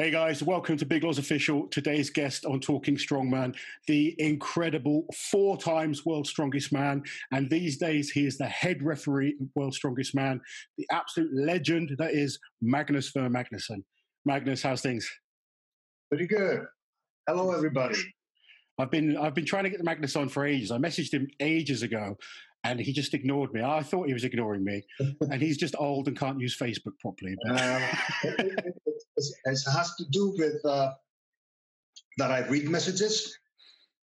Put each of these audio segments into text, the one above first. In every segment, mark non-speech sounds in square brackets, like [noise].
Hey guys, welcome to Big Loz Official. Today's guest on Talking Strongman, the incredible four times World's Strongest Man. And these days, he is the head referee of World's Strongest Man, the absolute legend that is Magnus Ver Magnusson. Magnus, how's things? Pretty good. Hello, everybody. I've been I've been trying to get Magnus on for ages. I messaged him ages ago, and he just ignored me. I thought he was ignoring me, [laughs] and he's just old and can't use Facebook properly. But... Uh, it, it, has to do with uh, that I read messages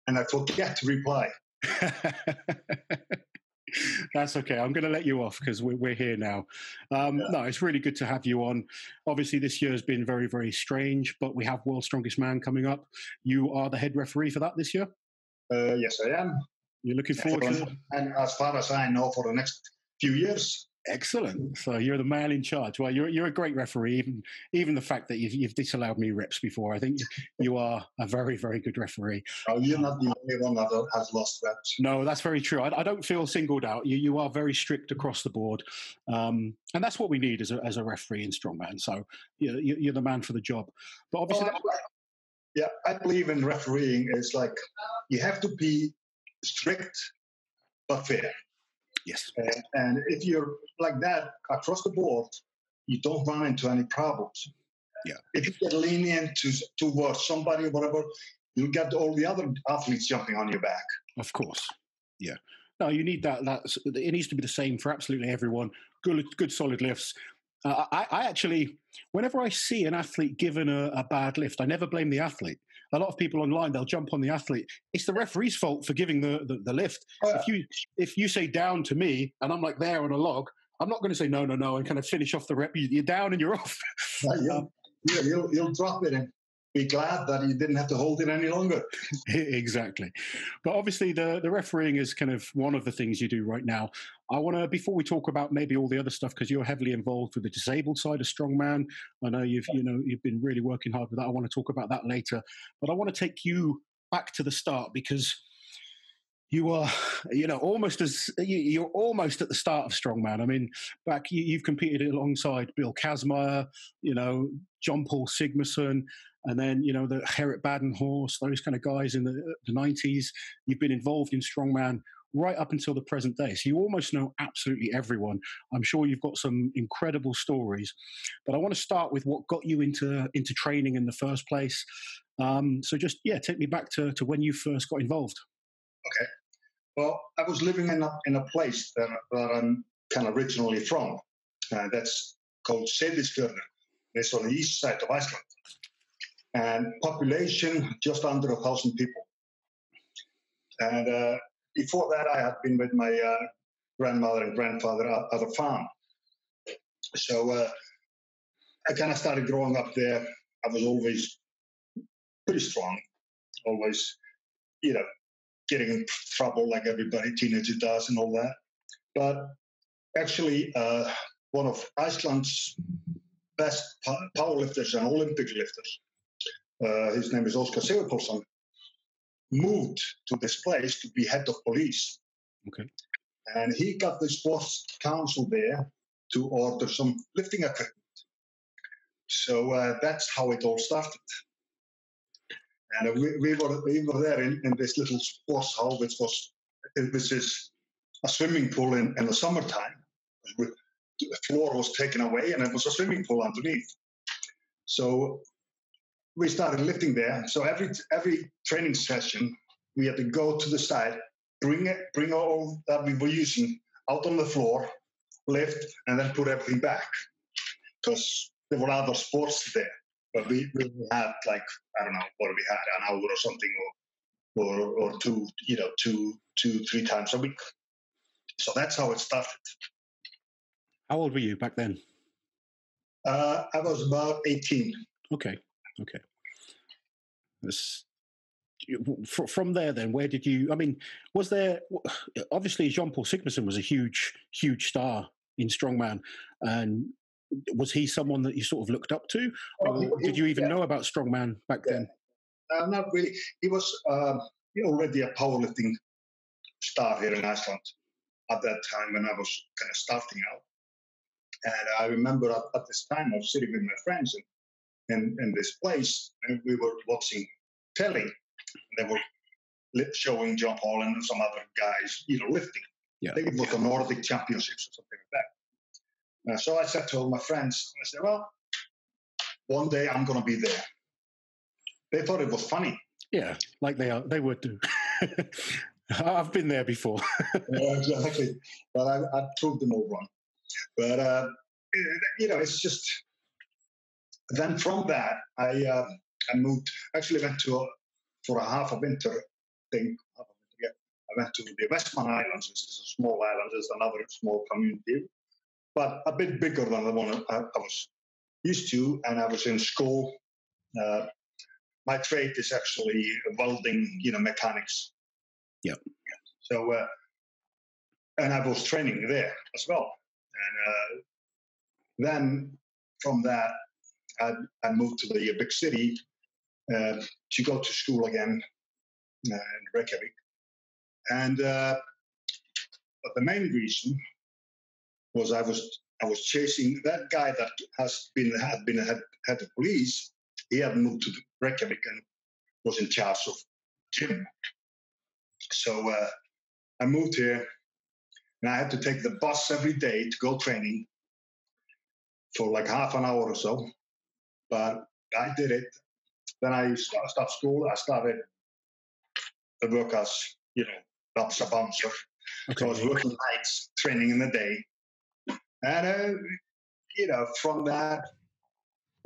and I forget to reply. [laughs] That's okay. I'm going to let you off because we're, we're, here now. Um, yeah. No, it's really good to have you on. Obviously, this year has been very, very strange, but we have World's Strongest Man coming up. You are the head referee for that this year? Uh, yes, I am. You're looking forward to it? And as far as I know, for the next few years. Excellent. So you're the man in charge. Well, you're you're a great referee. Even even the fact that you've, you've disallowed me reps before, I think you are a very very good referee. Oh, you're not the only one that has lost reps. No, that's very true. I, I don't feel singled out. You you are very strict across the board, um, and that's what we need as a as a referee in strongman. So you're, you're the man for the job. But obviously, oh, yeah, I believe in refereeing. It's like you have to be strict but fair. Yes. And, and if you're like that across the board, you don't run into any problems. Yeah. If you get lenient to towards somebody or whatever, you'll get all the other athletes jumping on your back. Of course. Yeah. No, you need that. That it needs to be the same for absolutely everyone. Good, good, solid lifts. Uh, I, I, actually, whenever I see an athlete given a, a, bad lift, I never blame the athlete a lot of people online they'll jump on the athlete. It's the referee's fault for giving the the, the lift. Oh. If you if you say down to me and I'm like there on a log, I'm not going to say no no no and kind of finish off the rep. You're down and you're [laughs] off. Yeah, um, yeah you'll, you'll drop it and be glad that you didn't have to hold it any longer. [laughs] [laughs] exactly. But obviously, the, the refereeing is kind of one of the things you do right now. I want to, before we talk about maybe all the other stuff, because you're heavily involved with the disabled side of strongman. I know you've, you know, you've been really working hard with that. I want to talk about that later. But I want to take you back to the start because you are, you know, almost as you're almost at the start of strongman. I mean, back you, have competed alongside Bill Kazmaier, you know, John Paul Sigmarsson, and then you know the Gerrit Badenhorst, those kind of guys in the, the 90s. You've been involved in strongman right up until the present day. So you almost know absolutely everyone. I'm sure you've got some incredible stories, but I want to start with what got you into into training in the first place. Um, so just yeah, take me back to, to when you first got involved. Okay. Well, I was living in a, in a place that, that I'm kind of originally from. Uh, that's called Seyðisfjörður. It's on the east side of Iceland and population just under a thousand people. And uh, before that, I had been with my uh, grandmother and grandfather at, a farm. So uh, I kind of started growing up there. I was always pretty strong, always, you know, getting in trouble like everybody, teenager does, and all that. But actually, uh, one of Iceland's best powerlifters and Olympic lifters uh, his name is Oscar Sigurpálsson, moved to this place to be head of police. Okay. And he got the sports council there to order some lifting equipment. So uh, that's how it all started. And uh, we, we, were, we were there in, in this little sports hall, which was which is a swimming pool in, in the summertime. The floor was taken away and it was a swimming pool underneath. So we started lifting there. So every every training session, we had to go to the side, bring it, bring all that we were using out on the floor, lift, and then put everything back because there were other sports there. But we, we had like I don't know what we had an hour or something, or or or two, you know, two two three times a week. So that's how it started. How old were you back then? Uh, I was about eighteen. Okay. Okay. This, from there, then, where did you? I mean, was there [sighs] obviously Jean Paul Sigmarsson was a huge, huge star in strongman, and was he someone that you sort of looked up to, or he, did you even yeah. know about strongman back yeah. then? Uh, not really. He was uh, already a powerlifting star here in Iceland at that time when I was kind of starting out. And I remember at, at this time I was sitting with my friends and in, in this place, and we were watching telly. They were showing John Paul and some other guys, you know, lifting. Yeah. I think it was the Nordic Championships or something like that. Uh, so I said to all my friends, I said, well, one day I'm going to be there. They thought it was funny. Yeah, like they are. They would do. [laughs] I've been there before. [laughs] yeah, exactly. But I, I proved them all wrong. But uh, you know, it's just. Then from that, I uh, I moved. Actually, went to a, for a half a winter thing. Half a winter, yeah. I went to the Westman Islands, which is a small island. It's another small community, but a bit bigger than the one I, I was used to. And I was in school. Uh, my trade is actually welding, you know, mechanics. Yep. So, uh, and I was training there as well. And uh, then from that, I, I, moved to the big city uh, to go to school again uh, in Reykjavik. And uh, but the main reason was I was I was chasing that guy that has been had been head, head of police. He had moved to Reykjavik and was in charge of gym. So uh, I moved here, and I had to take the bus every day to go training for like half an hour or so. But I did it. Then I stopped school. I started the work as you know, that's a bouncer. Okay. So I was working nights, training in the day, and uh, you know, from that,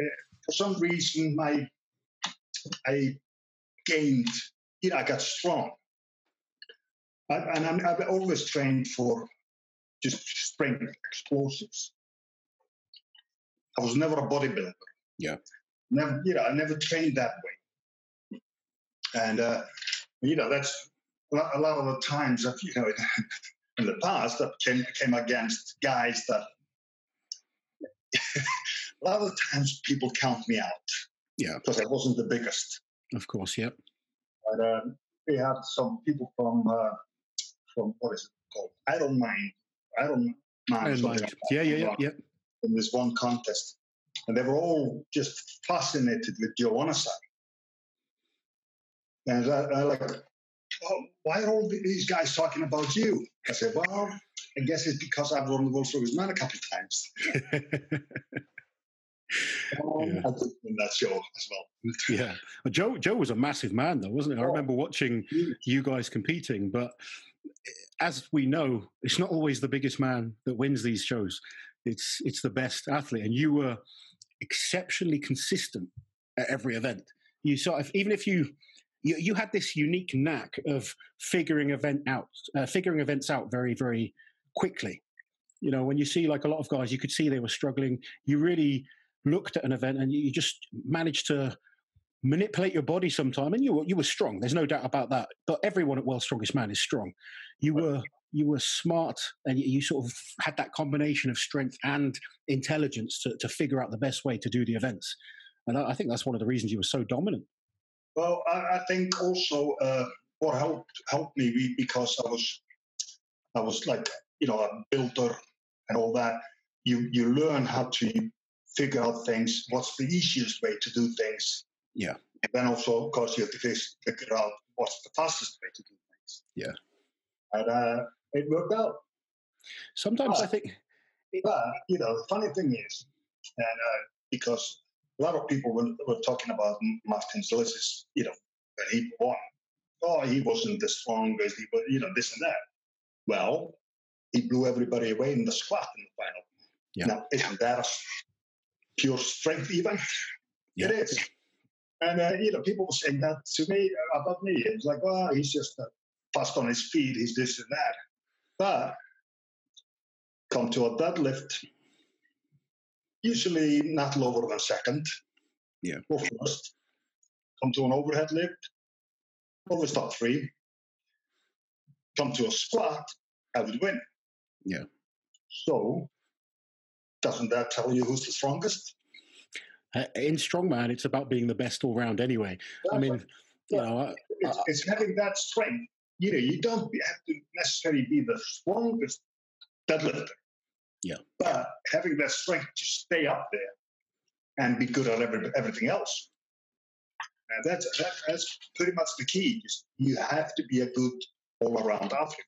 uh, for some reason, I I gained, you know, I got strong. I, and i have always trained for just strength, explosives. I was never a bodybuilder. Yeah. Never, you know, I never trained that way. And, uh, you know, that's a lot of the times that, you know, [laughs] in the past, that came, came against guys that [laughs] a lot of the times people count me out. Yeah. Because I wasn't the biggest. Of course, yep. But um, we had some people from uh, from what is it called? Iron Mind. Iron Mind. Iron Mind. Like yeah, yeah, yeah, yeah. In this one contest, and they were all just fascinated with Joe Onosai. And I, I like, oh, why are all these guys talking about you? I said, well, I guess it's because I've won the World Strongest Man a couple of times. [laughs] Um, yeah. in that show as well. yeah, Joe Joe was a massive man though, wasn't he? I oh, remember watching you guys competing, but as we know, it's not always the biggest man that wins these shows. It's it's the best athlete, and you were exceptionally consistent at every event. You sort of even if you you, you had this unique knack of figuring event out, uh, figuring events out very very quickly. You know, when you see like a lot of guys, you could see they were struggling. You really looked at an event and you just managed to manipulate your body sometime and you were you were strong there's no doubt about that but everyone at world's strongest man is strong you were you were smart and you sort of had that combination of strength and intelligence to, to figure out the best way to do the events and i think that's one of the reasons you were so dominant well i, I think also uh, what helped helped me because i was i was like you know a builder and all that you you learn how to figure out things. What's the easiest way to do things? Yeah. And then also, of course, you have to figure out what's the fastest way to do things. Yeah. And uh, it worked out. Sometimes but, I think. But, you know, the funny thing is, and uh, because a lot of people were, were talking about Martins Licis, you know, when he won. Oh, he wasn't the strongest, he was, you know, this and that. Well, he blew everybody away in the squat in the final. Yeah. Now, isn't that a pure strength even. Yeah. It is. And, uh, you know, people were saying that to me uh, about me. It's like, well, he's just uh, fast on his feet, he's this and that. But come to a deadlift, usually not lower than second. Yeah. Or first. Come to an overhead lift, always top three. Come to a squat, I would win. Yeah. So doesn't that tell you who's the strongest? Uh, in strongman, it's about being the best all round anyway. That's I mean, you know, I, it's, I, it's, having that strength. You know, you don't have to necessarily be the strongest deadlifter. Yeah. But having that strength to stay up there and be good at every, everything else. And that's that, that's pretty much the key. You have to be a good all-around athlete.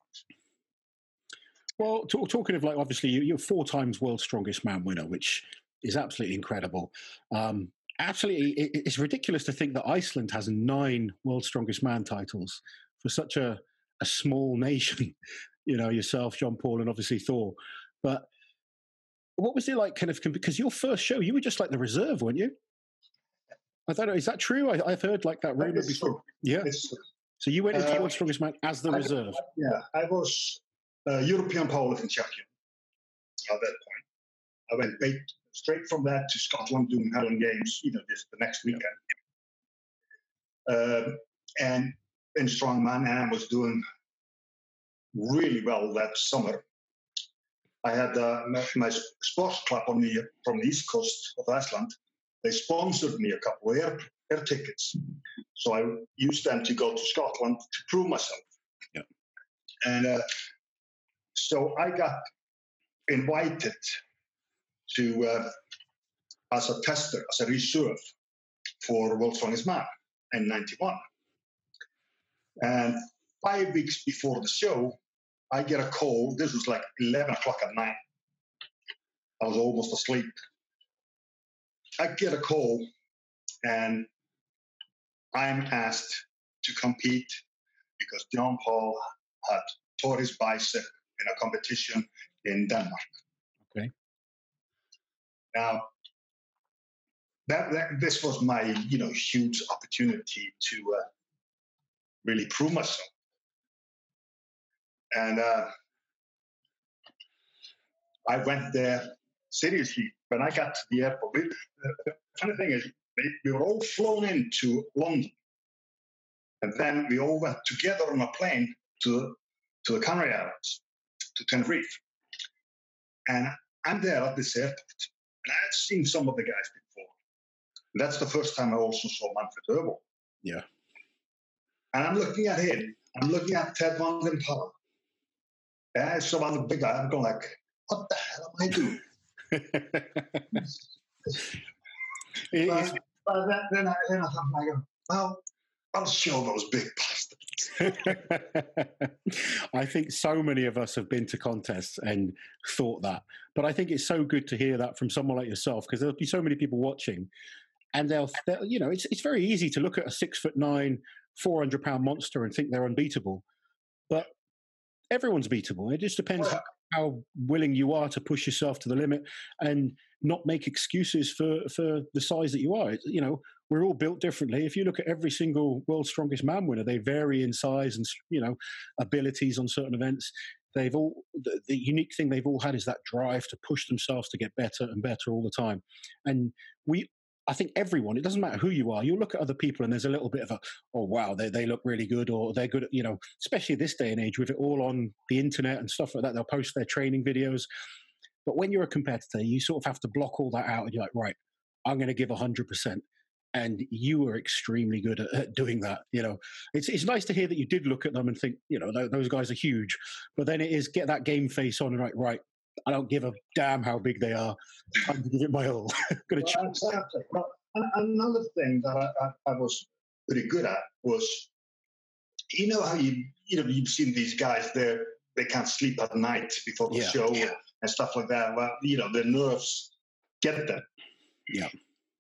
Well, talk, talking of like, obviously, you, are four times world's strongest man winner, which is absolutely incredible. Um, absolutely, it, it's ridiculous to think that Iceland has nine world's strongest man titles for such a, a small [laughs] nation. you know, yourself, John Paul, and obviously Thor. But what was it like, kind of, because your first show, you were just like the reserve, weren't you? I don't know. Is that true? I, have heard like that rumor before. True. Yeah. So you went into uh, World's Strongest Man as the I, reserve. Yeah, I was uh, European powerlifting champion at that point. I went straight from that to Scotland doing Highland Games, you know, just the next weekend. Um, and in strongman, and I was doing really well that summer. I had uh, my, my, sports club on the from the east coast of Iceland. They sponsored me a couple of air, air tickets, so I used them to go to Scotland to prove myself. Yeah. And uh, so I got invited to uh, as a tester, as a reserve for World's Strongest Man in '91. And five weeks before the show, I get a call. This was like 11 o'clock at night. I was almost asleep. I get a call, and I'm asked to compete because John Paul had tore his bicep in a competition in Denmark. Okay. Now, that, that this was my you know huge opportunity to uh, really prove myself. And uh, I went there seriously. When I got to the airport, we, the funny thing is, we were all flown into London. And then we all went together on a plane to, to the Canary Islands, to Tenerife. And I'm there at this airport. And I had seen some of the guys before. And that's the first time I also saw Manfred Öberl. Yeah. And I'm looking at him. I'm looking at Ted van der Parre. And some other big guy. I'm going like, what the hell am I doing? [laughs] but, but then, then, I, then I thought, I go, well, I'll show those big bastards. [laughs] I think so many of us have been to contests and thought that. But I think it's so good to hear that from someone like yourself because there'll be so many people watching and they'll, they'll, you know, it's, it's very easy to look at a six foot nine, 400 pound monster and think they're unbeatable. But everyone's beatable. It just depends how, how willing you are to push yourself to the limit and not make excuses for, for the size that you are. You know, we're all built differently. If you look at every single world's strongest man winner, they vary in size and, you know, abilities on certain events. They've all, the, the unique thing they've all had is that drive to push themselves to get better and better all the time. And we I think everyone, it doesn't matter who you are, you look at other people and there's a little bit of a, oh, wow, they, they look really good or they're good at, you know, especially this day and age with it all on the internet and stuff like that. They'll post their training videos. But when you're a competitor, you sort of have to block all that out and you're like, right, I'm going to give 100%. And you were extremely good at, at, doing that. You know, it's it's nice to hear that you did look at them and think, you know, those guys are huge. But then it is get that game face on and right, right. I don't give a damn how big they are. I'm going to give it my all. [laughs] well, exactly. Well, another thing that I, I, I, was pretty good at was, you know how you you know you've seen these guys they they can't sleep at night before the yeah. show yeah. and stuff like that. Well, you know their nerves get them. Yeah,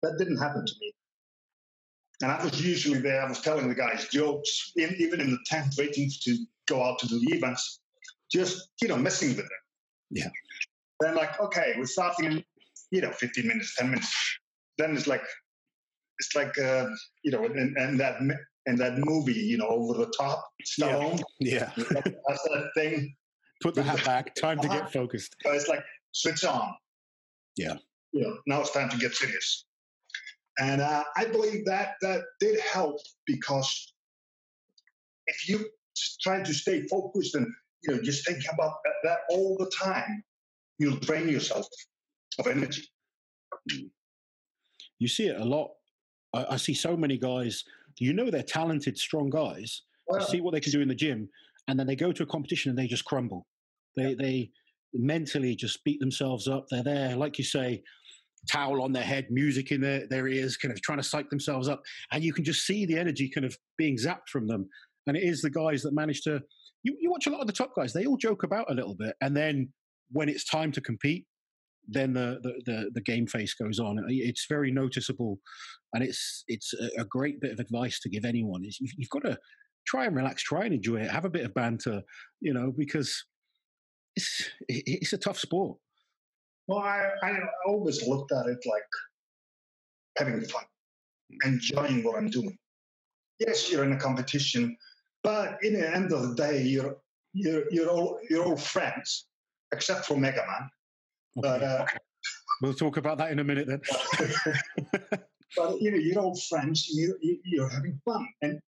that didn't happen to me. And I was usually there. I was telling the guys jokes, in, even in the tent, waiting to go out to do the events, just you know messing with them. Yeah. Then like, okay, we're starting in, you know, 15 minutes, 10 minutes. Then it's like, it's like, uh, you know, and, and that and that movie, you know, over the top, Stallone. Yeah. yeah. That's that thing. [laughs] Put the hat back. Time to get focused. So it's like switch on. Yeah. You know, now it's time to get serious. And uh, I believe that that did help because if you try to stay focused and you know, just think about that, that all the time. You'll drain yourself of energy. You see it a lot. I, I see so many guys. You know, they're talented, strong guys. Well, see what they can do in the gym, and then they go to a competition and they just crumble. They yeah. they mentally just beat themselves up. They're there, like you say, towel on their head, music in their, their ears, kind of trying to psych themselves up. And you can just see the energy kind of being zapped from them. And it is the guys that manage to, you, you watch a lot of the top guys, they all joke about a little bit. And then when it's time to compete, then the, the, the, the game face goes on. It's very noticeable. And it's, it's a, great bit of advice to give anyone is you've, you've got to try and relax, try and enjoy it, have a bit of banter, you know, because it's, it's a tough sport. Well, I, I always looked at it like having fun, enjoying what I'm doing. Yes, you're in a competition, but in the end of the day, you're you're you're all you're all friends, except for Mega Man. But uh, we'll talk about that in a minute then. [laughs] but you know, you're all friends. You, you are having fun, and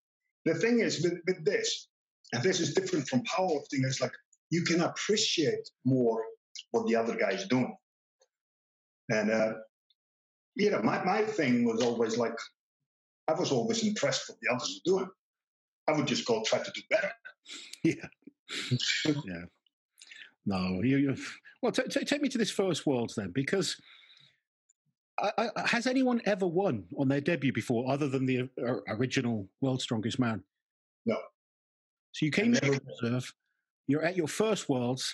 the thing is with, with this, and this is different from powerlifting. Is like you can appreciate more what the other guy is doing. And, uh, you know, my, my thing was always like, I was always impressed what the others were doing. I would just go try to do better. [laughs] Yeah. yeah. No, you, you well, t- t- take me to this first Worlds then, because I, I, has anyone ever won on their debut before, other than the uh, original World's Strongest Man? No. So you came to reserve. You're at your first Worlds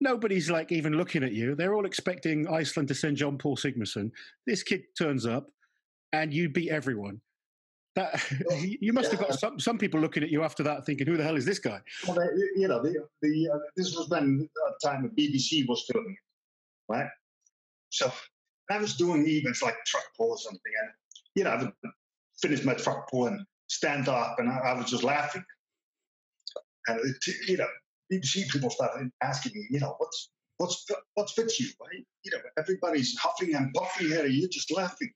nobody's like even looking at you. They're all expecting Iceland to send John Paul Sigmarsson. This kid turns up, and you beat everyone. That [laughs] you must yeah. have got some some people looking at you after that, thinking, "Who the hell is this guy?" Well, you know, the, the uh, this was when uh, time the BBC was filming it, right? So I was doing events like truck pull or something, and you know, I would finish my truck pull and stand up, and I, I was just laughing. And it, you know, BBC people started asking me, you know, what's what's what's fits you, right? You know, everybody's huffing and puffing here, you're just laughing.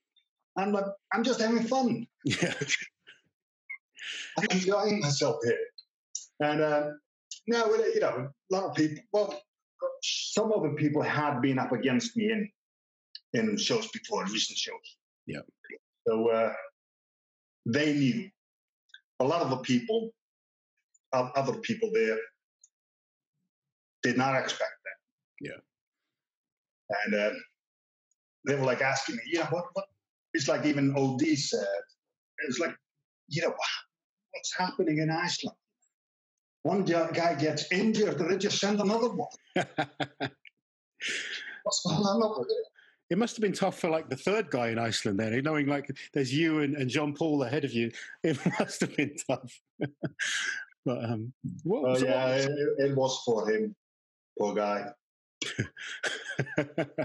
I'm like, I'm just having fun. Yeah. [laughs] I'm enjoying myself here. And uh, now, you know, a lot of people, well, some of the people have been up against me in in shows before, recent shows. Yeah. So uh, they knew. A lot of the people, other people there, did not expect that. Yeah. And uh, they were like asking me, yeah, what, what? It's like even OD said, it's like, you know, what's happening in Iceland? One guy gets injured they just send another one. [laughs] what's going on over there? It must have been tough for like the third guy in Iceland there, knowing like there's you and, and Jón Páll ahead of you. [laughs] It must have been tough. [laughs] but um, what, uh, so yeah, what it, it was for him. Poor guy. [laughs]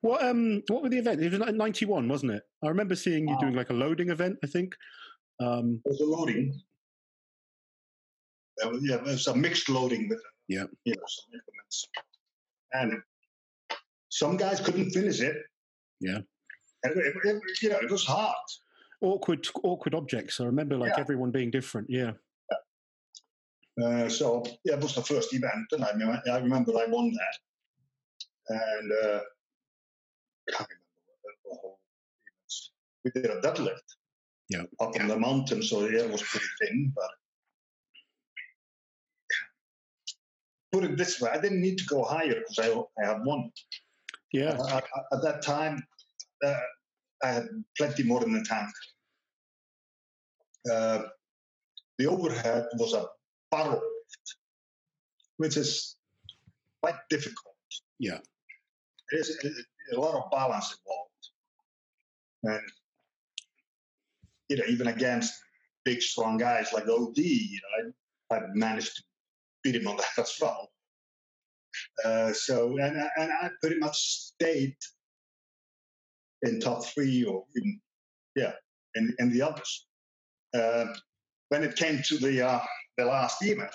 what um what were the events? It was like ninety one, wasn't it? I remember seeing you doing like a loading event. I think. Um, it was a loading. Was, yeah, it was a mixed loading with yeah, you know, some implements, and some guys couldn't finish it. Yeah, and it, it, you know, it was hard. Awkward, awkward objects. I remember like yeah. everyone being different. Yeah. Uh, so yeah, it was the first event, and I, I remember I won that. And uh, can't remember the whole. We did a deadlift. Yeah. Up yeah. in the mountain, so yeah, it was pretty thin, but put it this way, I didn't need to go higher because I, I had one. Yeah. Uh, at, at, that time, uh, I had plenty more in the tank. Uh, the overhead was a barrel lift, which is quite difficult. Yeah. There's a lot of balance involved. And, you know, even against big, strong guys like OD, you know, I, I managed to beat him on that [laughs] as well. Uh, so, and, and I pretty much stayed in top three or even, yeah, in, in the others. Uh, when it came to the uh, the last event,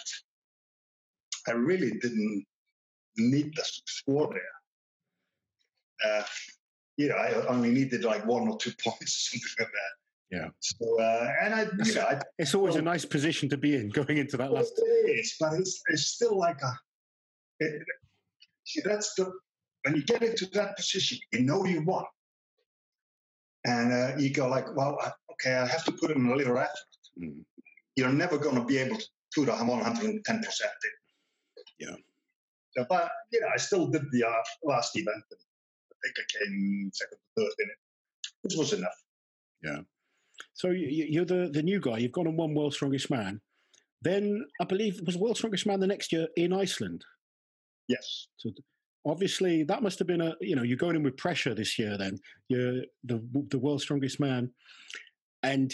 I really didn't need the score there. Uh, you know, I only needed like one or two [laughs] points, something like that. Yeah. So, uh, and I, you know, I, it's always a nice position to be in going into that last. It is, but it's, it's still like a. It, see, that's the when you get into that position, you know you won, and uh, you go like, well, okay, I have to put in a little effort. Mm you're never going to be able to put a 110% in. Yeah. So, but, you know, I still did the uh, last event and think I came second or third in it, which was enough. Yeah. So you're the, the new guy. You've gone and won World Strongest Man. Then I believe it was World's Strongest Man the next year in Iceland. Yes. So obviously that must have been a you know you're going in with pressure this year. Then you're the the World's Strongest Man, and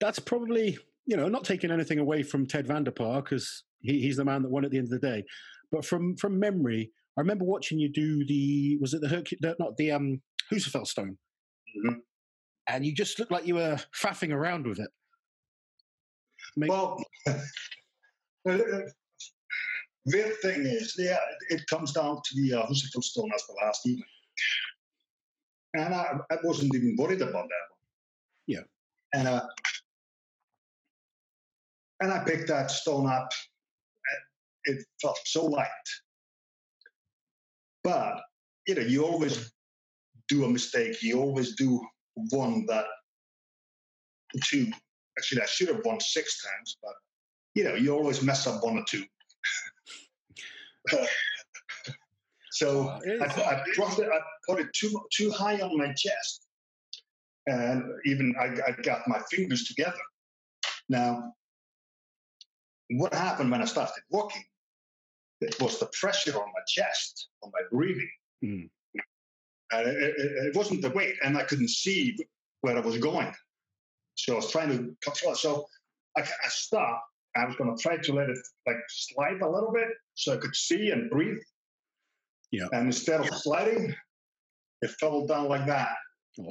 that's probably you know not taking anything away from Ted van der Parre because he, he's the man that won at the end of the day. But from from memory, I remember watching you do the was it the Hercules not the um Husafell Stone, mm-hmm. and you just looked like you were faffing around with it. Make- well, [laughs] the weird thing is, yeah, it, comes down to the uh, Husafell Stone as the last evening, and I, I wasn't even worried about that one. Yeah, and uh, and I picked that stone up. It felt so light. But, you know, you always do a mistake. You always do one that two. Actually, I should have won six times, but, you know, you always mess up one or two. [laughs] so I, I, dropped it, I put it too, too high on my chest. And even I, I got my fingers together. Now, what happened when I started walking? It was the pressure on my chest, on my breathing. Mm. Uh, it, it, it, wasn't the weight, and I couldn't see where I was going. So I was trying to control. So I, I stopped. I was going to try to let it like slide a little bit so I could see and breathe. Yeah. And instead of sliding, it fell down like that. Oh.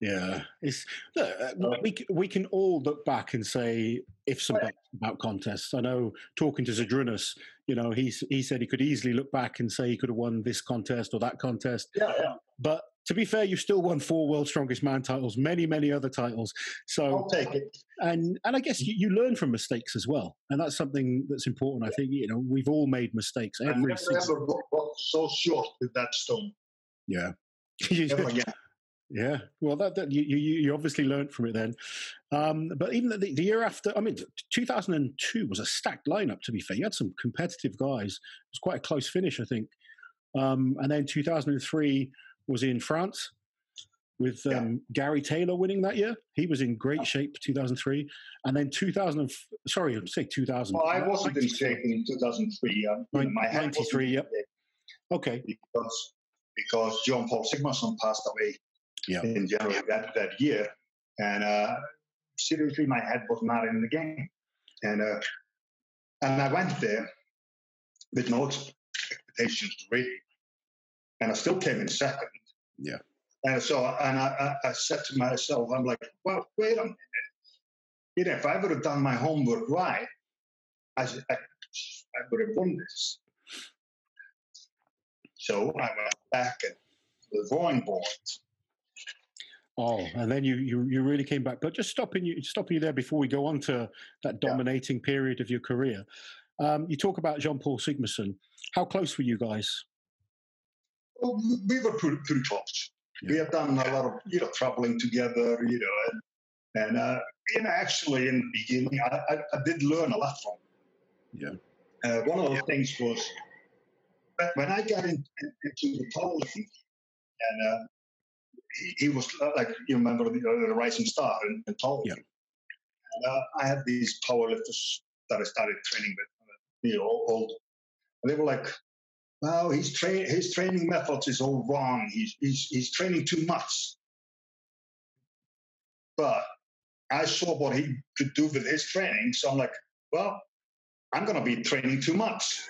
Yeah, it's look, uh, we we can all look back and say if some about, about contests. I know talking to Zydrunas, you know, he's he said he could easily look back and say he could have won this contest or that contest. Yeah, yeah. But to be fair, you still won four World Strongest Man titles, many many other titles. So I'll take it. And and I guess you, you learn from mistakes as well, and that's something that's important. I think you know we've all made mistakes. Every I never ever got so short with that stone. Yeah. [laughs] Never again. Yeah, well, that, that you, you, you obviously learned from it then. Um, but even the, the, year after, I mean, 2002 was a stacked lineup. To be fair, you had some competitive guys. It was quite a close finish, I think. Um, and then 2003 was in France with um, yeah. Gary Taylor winning that year. He was in great shape 2003. And then 2000, sorry, I'd say 2000. Well, I wasn't in shape in 2003. Um, my 93, yep. Okay. Because, because John Paul Sigmarsson passed away yeah. in January that, that year. And uh, seriously, my head was not in the game. And uh, and I went there with no expectations really, and I still came in second. Yeah. And so, and I, I said to myself, I'm like, well, wait a minute. You know, if I would have done my homework right, I, I, I would have won this. So I went back and the drawing board Oh, and then you, you you really came back. But just stopping you stopping you there before we go on to that dominating yeah. period of your career. Um, you talk about Jean Paul Sigmarsson. How close were you guys? Well, we were pretty, pretty close. Yeah. We have done a lot of you know traveling together, you know, and and uh, you know actually in the beginning I, I, I did learn a lot from. Him. Yeah. Uh, one of the things was when I got in, in, into the powerlifting, and uh, he, was uh, like you remember the, uh, the Rising Star in, in Yeah. And, uh, I had these powerlifters that I started training with, uh, you know, old. And they were like, "Well, his train his training methods is all wrong. He's he's he's training too much." But I saw what he could do with his training, so I'm like, "Well, I'm going to be training too much.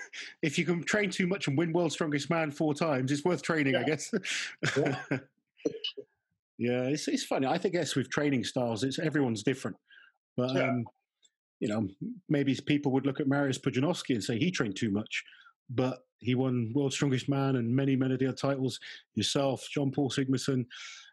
If you can train too much and win World's Strongest Man four times, it's worth training, yeah. I guess. [laughs] yeah. Yeah, it's it's funny. I think yes, with training styles, it's everyone's different. But yeah. um, you know, maybe people would look at Mariusz Pudzianowski and say he trained too much, but he won World's Strongest Man and many many other titles. Yourself, John Paul Sigmarsson.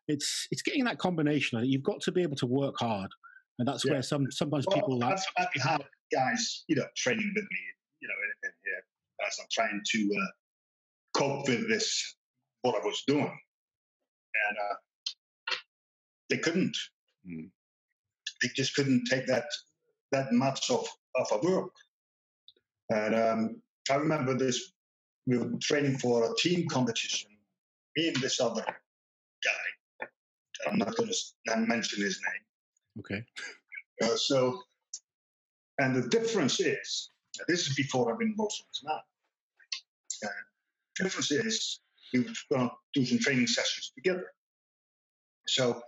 It's it's getting that combination. You've got to be able to work hard, and that's yeah. where some sometimes well, people. I've, I've guys, you know, training with me, you know, in, in here as I'm trying to uh, cope with this what I was doing and uh, they couldn't. Mm. They just couldn't take that that much of of a work. And um, I remember this. We were training for a team competition me and this other guy. I'm not going to mention his name. Okay. Uh, so, and the difference is, this is before I've been Muslims now. Uh, difference is we were going to do some training sessions together. So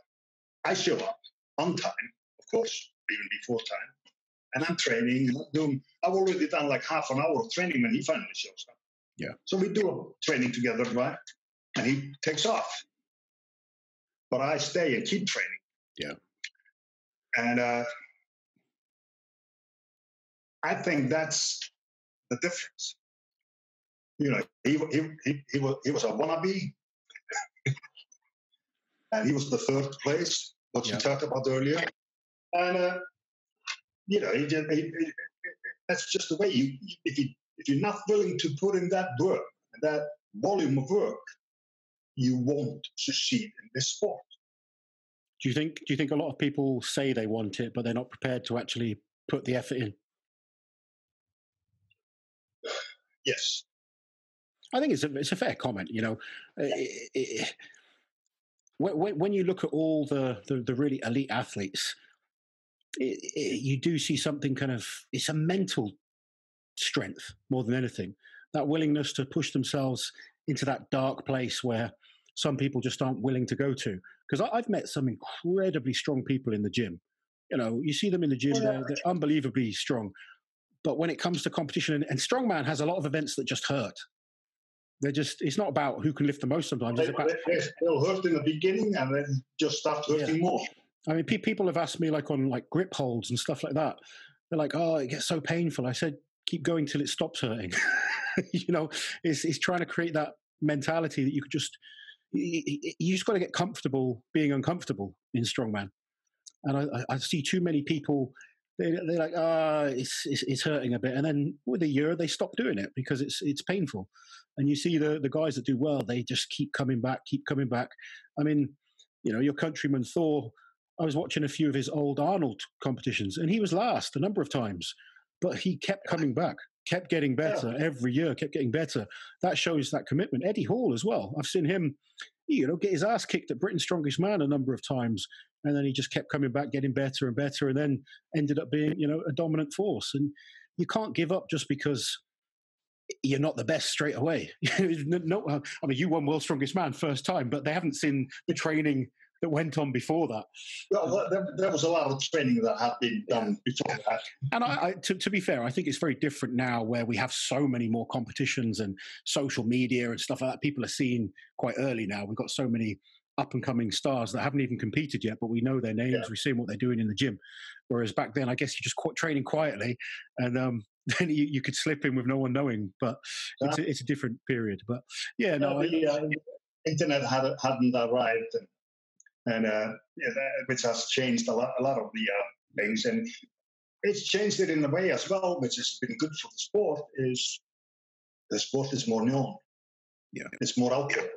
I show up on time, of course, even before time, and I'm training. Doing, I've already done like half an hour of training when he finally shows up. Yeah. So we do a training together, right? And he takes off. But I stay and keep training. Yeah. And uh, I think that's the difference. You know, he, he, he, he, was, he was a wannabe, [laughs] and he was the third place, what yeah. you talked about earlier. And, uh, you know, he, he, he, that's just the way you, if, you, if you're not willing to put in that work, that volume of work, you won't succeed in this sport. Do you think? Do you think a lot of people say they want it, but they're not prepared to actually put the effort in? [sighs] Yes, I think it's a it's a fair comment. You know, uh, it, it, when, when you look at all the the, the really elite athletes, it, you do see something kind of it's a mental strength more than anything. That willingness to push themselves into that dark place where some people just aren't willing to go to. Because I've met some incredibly strong people in the gym. You know, you see them in the gym; oh, they're, they're unbelievably strong. But when it comes to competition, and, and strongman has a lot of events that just hurt. They're just, it's not about who can lift the most sometimes. It's about, they'll hurt in the beginning and then just start hurting yeah. more. I mean, pe- people have asked me like on like grip holds and stuff like that. They're like, oh, it gets so painful. I said, keep going till it stops hurting. [laughs] you know, it's, it's trying to create that mentality that you could just, you, you just got to get comfortable being uncomfortable in strongman. And I, I see too many people they, they're like, ah, oh, it's, it's, it's hurting a bit, and then with a year they stop doing it because it's it's painful. And you see the the guys that do well, they just keep coming back, keep coming back. I mean, you know, your countryman Thor. I was watching a few of his old Arnold competitions, and he was last a number of times, but he kept coming back, kept getting better yeah. every year, kept getting better. That shows that commitment. Eddie Hall as well. I've seen him, you know, get his ass kicked at Britain's Strongest Man a number of times, and then he just kept coming back, getting better and better, and then ended up being, you know, a dominant force. And you can't give up just because you're not the best straight away. [laughs] no, uh, I mean, you won World's Strongest Man first time, but they haven't seen the training that went on before that. Well, there, there was a lot of training that had been done before that. And I, I, to, to, be fair, I think it's very different now where we have so many more competitions and social media and stuff like that. People are seeing quite early now. We've got so many up and coming stars that haven't even competed yet, but we know their names. Yeah. We've seen what they're doing in the gym. Whereas back then, I guess you just qu- training quietly, and um, [laughs] then you, you, could slip in with no one knowing. But yeah. it's, a, it's, a, different period. But yeah, no, the I, uh, internet had, hadn't arrived, and, and uh, yeah, that, which has changed a lot, a lot of the uh, things, and it's changed it in a way as well, which has been good for the sport. Is the sport is more known. Yeah, it's more out there.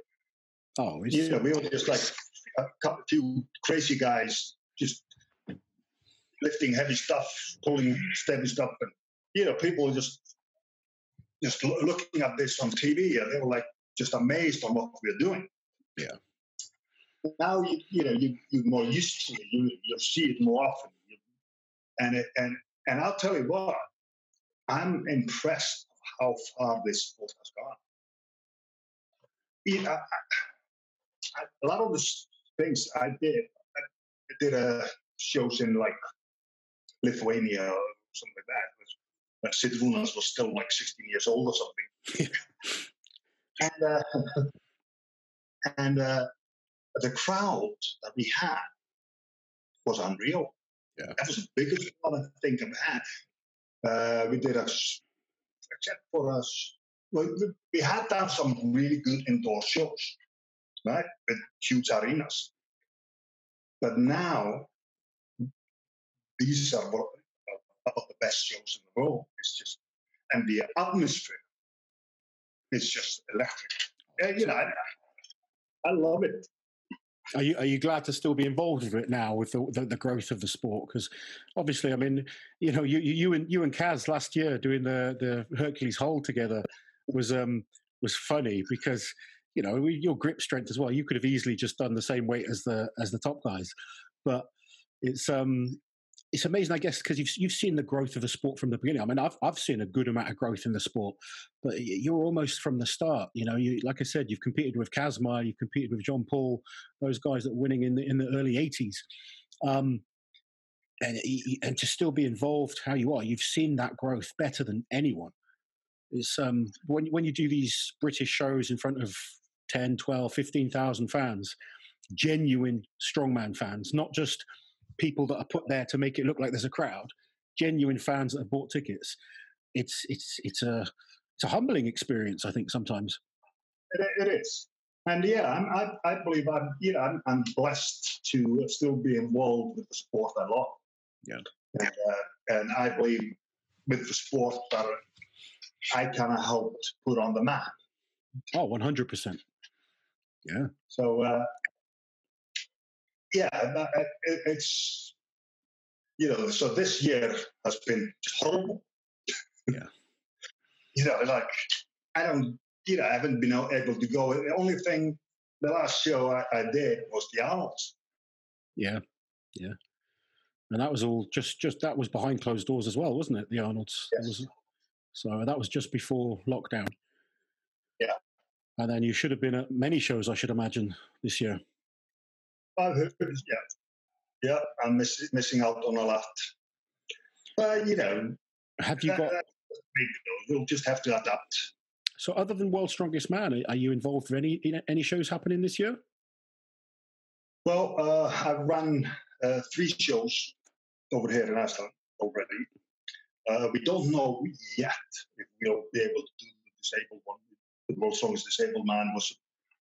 Oh, yeah, we were just like a couple, few crazy guys just lifting heavy stuff, pulling heavy stuff, and you know, people were just just looking at this on TV, and they were like just amazed on what we are doing. Yeah. Now you you know you you're more used to it. You you see it more often, and it, and and I'll tell you what, I'm impressed how far this sport has gone. I, a lot of the things I did, I did a uh, shows in like Lithuania or something like that. When Zydrunas was still like 16 years old or something. and uh, [laughs] and uh, the crowd that we had was unreal. Yeah. That was the biggest one I think I've had. Uh, we did a, except for us, well, we had done some really good indoor shows right? With huge arenas. But now, these are of the best shows in the world. It's just, and the atmosphere is just electric. Yeah, you know, I, I love it. Are you are you glad to still be involved with it now with the, the, the growth of the sport? Because obviously, I mean, you know, you you and you and Kaz last year doing the the Hercules Hold together was um was funny because you know your grip strength as well. You could have easily just done the same weight as the as the top guys, but it's um it's amazing, I guess, because you've you've seen the growth of the sport from the beginning. I mean, I've I've seen a good amount of growth in the sport, but you're almost from the start. You know, you like I said, you've competed with Kazmaier, you've competed with John Paul, those guys that were winning in the in the early '80s, um, and and to still be involved how you are, you've seen that growth better than anyone. It's um when when you do these British shows in front of 10, 12, 15,000 fans, genuine strongman fans, not just people that are put there to make it look like there's a crowd, genuine fans that have bought tickets. It's it's it's a it's a humbling experience. I think sometimes it, it is, and yeah, I'm, i I believe I'm you know I'm, I'm, blessed to still be involved with the sport a lot. Yeah, and, uh, and I believe with the sport that I kind of helped put on the map. Oh, 100 percent. Yeah. So uh, yeah, it's you know, so this year has been horrible. Yeah. you know, like I don't, you know, I haven't been able to go. The only thing, the last show I, I did was the Arnold's. Yeah, yeah, and that was all just just that was behind closed doors as well, wasn't it? The Arnold's. Yes. Was, so that was just before lockdown. And then you should have been at many shows, I should imagine, this year. I've heard, yeah, yeah, I'm miss, missing out on a lot. But you know, have you that, got? We'll just have to adapt. So, other than World's Strongest Man, are you involved with any any shows happening this year? Well, uh, I've run uh, three shows over here in Iceland already. Uh, we don't know yet if we'll be able to do the disabled one. The World's Strongest Disabled Man was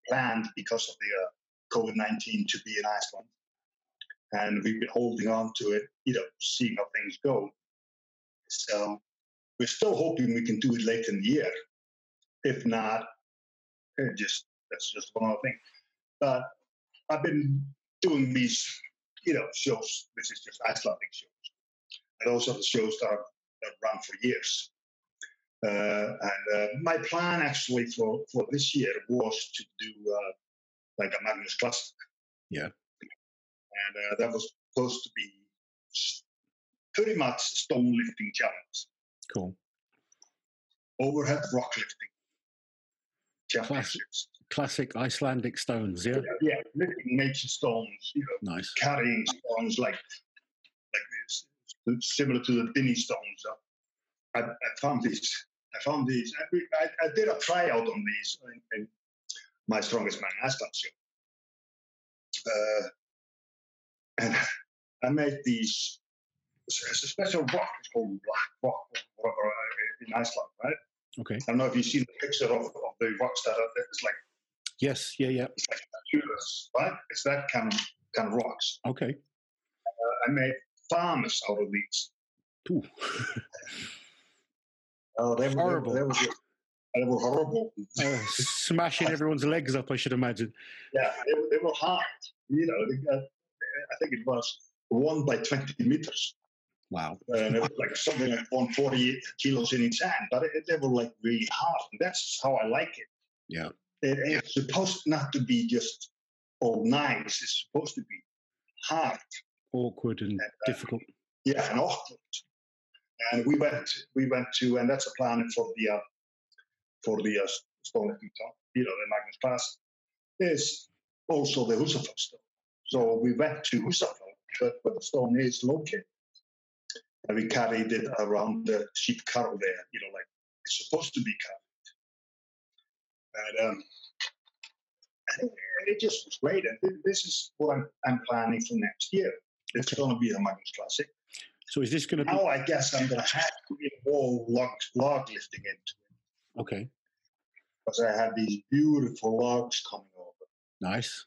planned because of the uh, COVID 19 to be in Iceland. And we've been holding on to it, you know, seeing how things go. So we're still hoping we can do it late in the year. If not, just that's just one other thing. But I've been doing these, you know, shows. This is just Icelandic shows, and those are the shows that I've, that run for years. Uh, and uh, my plan actually for, for this year was to do uh, like a Magnus Classic. Yeah. And uh, that was supposed to be pretty much stone lifting challenge. Cool. Overhead rock lifting. Classic, classic Icelandic stones, yeah? yeah? Yeah, lifting nature stones, you know, nice. carrying stones like like this, similar to the Dinnie stones. I, I found these. I found these. I, I, I, did a tryout on these in, in my strongest man Iceland show. Uh, and I made these. It's a special rock. It's called black rock, whatever, uh, in Iceland, right? Okay. I don't know if you've seen the picture of, of the rocks that are. It's like. Yes. Yeah. Yeah. It's like tattoos, right? It's that kind of kind of rocks. Okay. Uh, I made farmers out of these. Ooh. [laughs] oh, they were horrible. They, they were, they were horrible. [laughs] Uh, smashing everyone's legs up, I should imagine. Yeah, they, they were hard. You know, I think it was one by 20 meters. Wow. And it was like something like 140 kilos in each hand, but it, they were like really hard. And that's how I like it. Yeah. It, it's supposed not to be just all nice. It's supposed to be hard. Awkward and, and uh, difficult. Yeah, and awkward. And we went, we went to, and that's a plan for the uh, for the uh, stone you know, the Magnus class, is also the Húsafell stone. So we went to Húsafell, but where the stone is located. And we carried it around the sheep carrow there, you know, like it's supposed to be carried. And, um, and it just was great. And this is what I'm, I'm planning for next year. It's going to be the Magnus Classic. So is this going to be? Now I guess I'm going to have to involve log, log lifting into it. Okay. Because I had these beautiful logs coming over. Nice.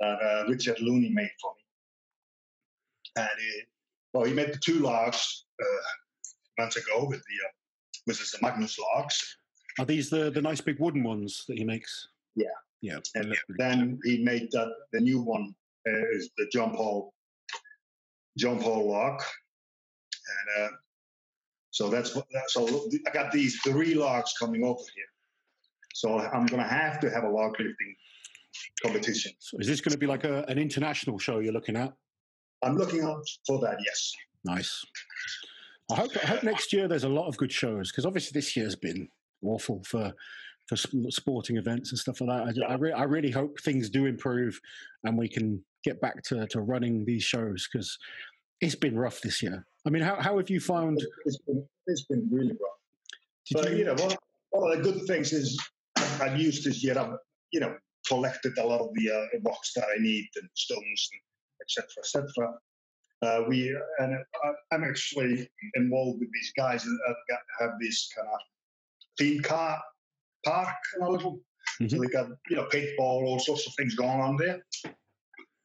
That uh, Richard Looney made for me. And it, well, he made the two logs uh, months ago with the, uh, which is the Magnus logs. Are these the, the nice big wooden ones that he makes? Yeah. Yeah. And then he made that the new one uh, is the Jón Páll Jón Páll log, and uh, so that's what. So I got these three logs coming over here, So I'm going to have to have a log lifting competition. So is this going to be like a, an international show you're looking at? I'm looking out for that. Yes. Nice. I hope, I hope next year there's a lot of good shows because obviously this year's been awful for for sporting events and stuff like that. I, I, re- I really hope things do improve and we can get back to, to running these shows because it's been rough this year. I mean, how, how have you found? It's been, it's been really rough. Did but, you, you know, one, one of the good things is I've used this year, I've, you know, collected a lot of the uh, rocks that I need and stones and etc. etc. Uh, we and I'm actually involved with these guys that have this kind of theme car park and a little. Mm-hmm. So they got you know paintball, all sorts of things going on there.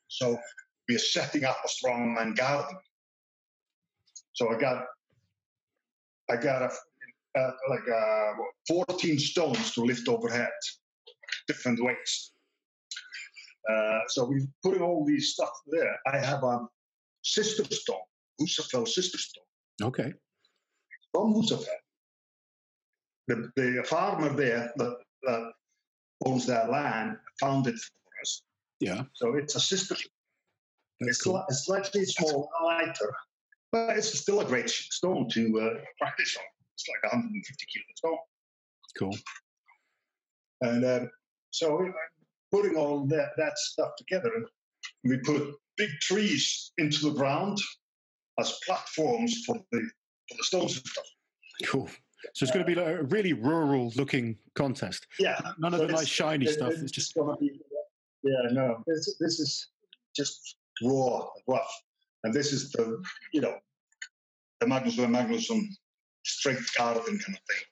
So we are setting up a strongman garden. So I got I got a, like a, 14 stones to lift overhead, different weights. Uh, so we're putting all these stuff there. I have a sister stone, Husafell sister stone. Okay. From Husafell. The, the farmer there that, that owns that land found it for us. Yeah. So it's a sister. it's, cool. slightly small, lighter, but it's still a great stone to uh, practice on. It's like 150 kilo stone. Cool. And um, so putting all that, that stuff together, we put big trees into the ground as platforms for the, for the stones and stuff. Cool. So it's going to be like a really rural looking contest. Yeah. None of so the nice shiny it, stuff. It's, it's just. Going to be, yeah, no. This, this is just raw, and rough. And this is the, you know, the Magnus Ver Magnusson strength garden kind of thing.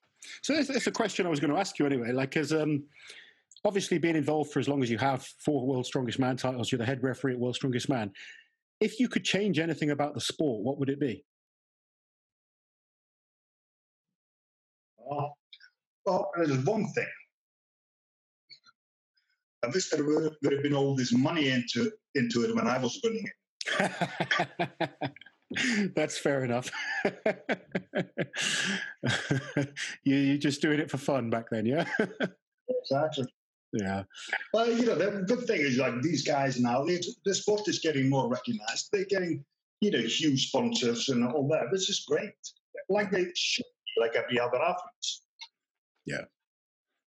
So that's a question I was going to ask you anyway. Like, as um, obviously being involved for as long as you have, four World Strongest Man titles, you're the head referee at World Strongest Man. If you could change anything about the sport, what would it be? Oh, well, there's one thing. I wish there would have been all this money into into it when I was winning it. [laughs] That's fair enough. [laughs] you you just doing it for fun back then, yeah? exactly. Yeah. Well, you know, the good thing is like these guys now, the sport is getting more recognized. They're getting, you know, huge sponsors and all that. This is great. Like they should be, like every other athlete. Yeah.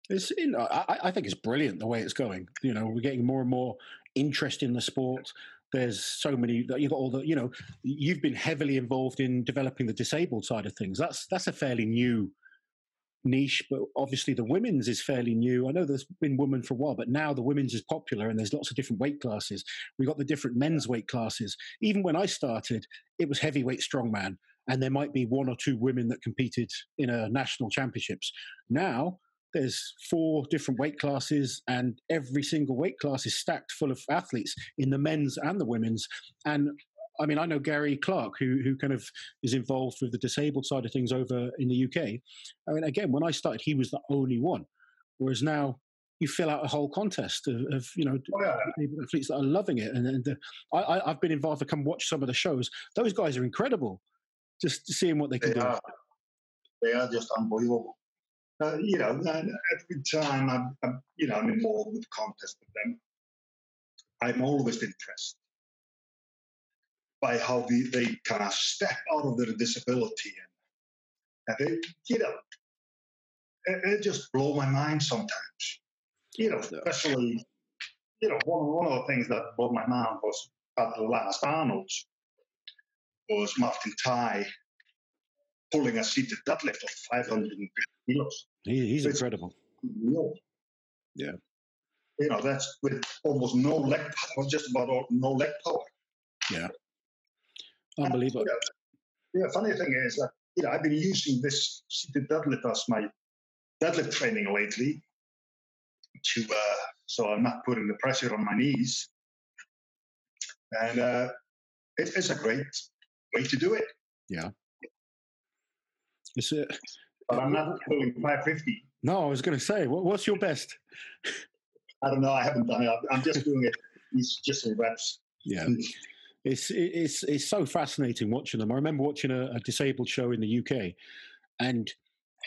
It's, you know, I, I think it's brilliant the way it's going. You know, we're getting more and more interest in the sport. There's so many. That you've got all the. You know, you've been heavily involved in developing the disabled side of things. That's that's a fairly new niche, but obviously the women's is fairly new. I know there's been women for a while, but now the women's is popular and there's lots of different weight classes. We've got the different men's weight classes. Even when I started, it was heavyweight strongman, and there might be one or two women that competed in a national championships. Now there's four different weight classes, and every single weight class is stacked full of athletes in the men's and the women's. And I mean, I know Gary Clark, who who kind of is involved with the disabled side of things over in the UK. I mean, again, when I started, he was the only one, whereas now you fill out a whole contest of, of you know oh, yeah. athletes that are loving it. And, and uh, I, have been involved to come watch some of the shows. Those guys are incredible. Just seeing what they can they do. Are. They are just unbelievable. Uh, you know, every time I'm, I'm, you know, I'm involved with contests with them, I'm always impressed by how they, they kind of step out of their disability and, and they, you know, it, it just blow my mind sometimes. You know, especially, you know, one, one of the things that blew my mind was at the last Arnold's was Martin Ty pulling a seated deadlift of 550 kilos. He, he's incredible. Real. Yeah. You know, that's with almost no leg power, just about all, no leg power. Yeah. Unbelievable. And, you know, the funny thing is that, you know, I've been using this seated deadlift as my deadlift training lately to, uh, so I'm not putting the pressure on my knees. And uh, it, it's a great way to do it. Yeah. It's a, but I'm not pulling 550. No, I was going to say, what, what's your best? I don't know. I haven't done it. I'm just doing it. It's just in reps. Yeah. It's it's it's so fascinating watching them. I remember watching a, a disabled show in the UK, and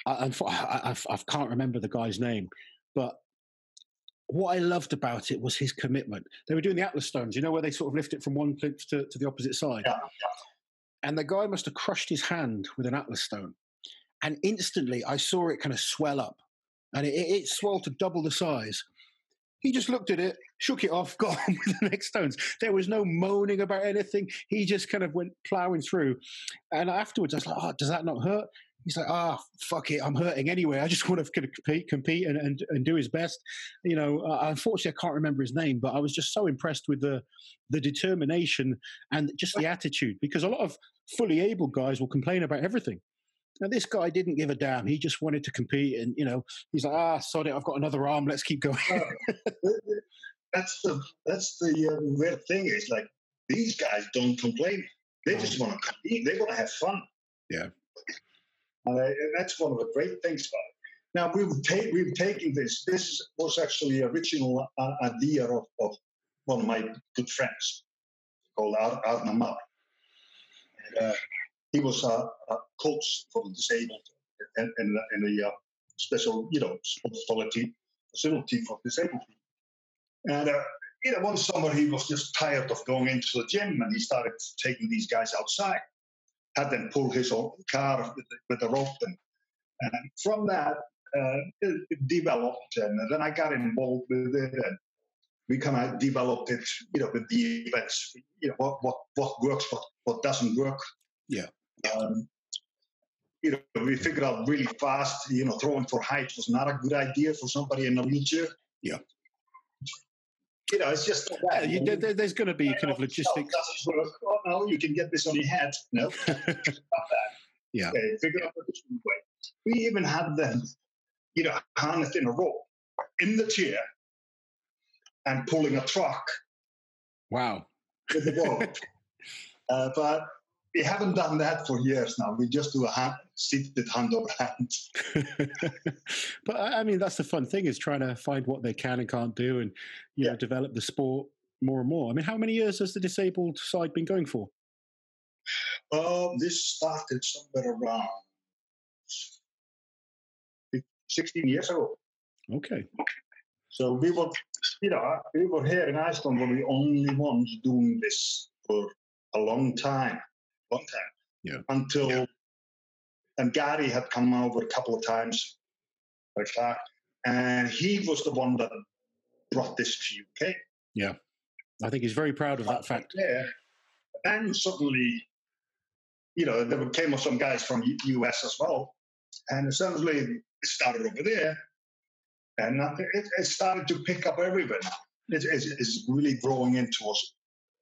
I, I, I, I can't remember the guy's name, But what I loved about it was his commitment. They were doing the Atlas stones, you know, where they sort of lift it from one plinth to, to the opposite side. Yeah, yeah. And the guy must have crushed his hand with an Atlas stone. And instantly I saw it kind of swell up and it, it swelled to double the size. He just looked at it, shook it off, [laughs] got on with the next stones. There was no moaning about anything. He just kind of went plowing through. And afterwards, I was like, oh, does that not hurt? He's like, ah, oh, fuck it, I'm hurting anyway. I just [laughs] want to compete, compete and, and, and do his best. You know, uh, unfortunately, I can't remember his name, but I was just so impressed with the the determination and just the attitude because a lot of fully able guys will complain about everything. And this guy didn't give a damn. He just wanted to compete, and you know, he's like, ah, sod it, I've got another arm. Let's keep going. that's the that's the uh, weird thing. Is like these guys don't complain. They just want to compete. They want to have fun. Yeah. Uh, and that's one of the great things about it. Now we've, ta- we've taken this. This was actually original uh, idea of, of one of my good friends called Ar- Arna. And, uh, he was a, a, coach for the disabled and, in, in a uh, special, you know, facility, facility for disabled people. And uh, you know, one summer he was just tired of going into the gym, and he started taking these guys outside had them pull his own car with the, with the rope. And, and from that, uh, it, it, developed. And then I got involved with it. And we kind of developed it, you know, with the events, you know, what, what, what works, what, what doesn't work. Yeah. Um, you know, we figured out really fast, you know, throwing for height was not a good idea for somebody in a wheelchair. Yeah you know, it's just that. Yeah, you, there, there's going to be kind of logistics. Oh, no, you can get this on your head. No, [laughs] yeah. Okay, figure out way. We even had them, you know, harnessed in a rope in the chair and pulling a truck. Wow. With the rope. [laughs] uh, but we haven't done that for years now. We just do a hand, seated hand over [laughs] hand. but I mean, that's the fun thing is trying to find what they can and can't do, and you yeah. know, develop the sport more and more. I mean, how many years has the disabled side been going for? Um, this started somewhere around 16 years ago. Okay. So we were, you know, we were here in Iceland were the only ones doing this for a long time long time. Yeah. Until, yeah. and Gary had come over a couple of times, like that, and he was the one that brought this to UK. Yeah. I think he's very proud of that fact. Yeah. And suddenly, you know, there came some guys from US as well, and essentially it started over there, and it, it started to pick up everywhere. It, it's, it's really growing into a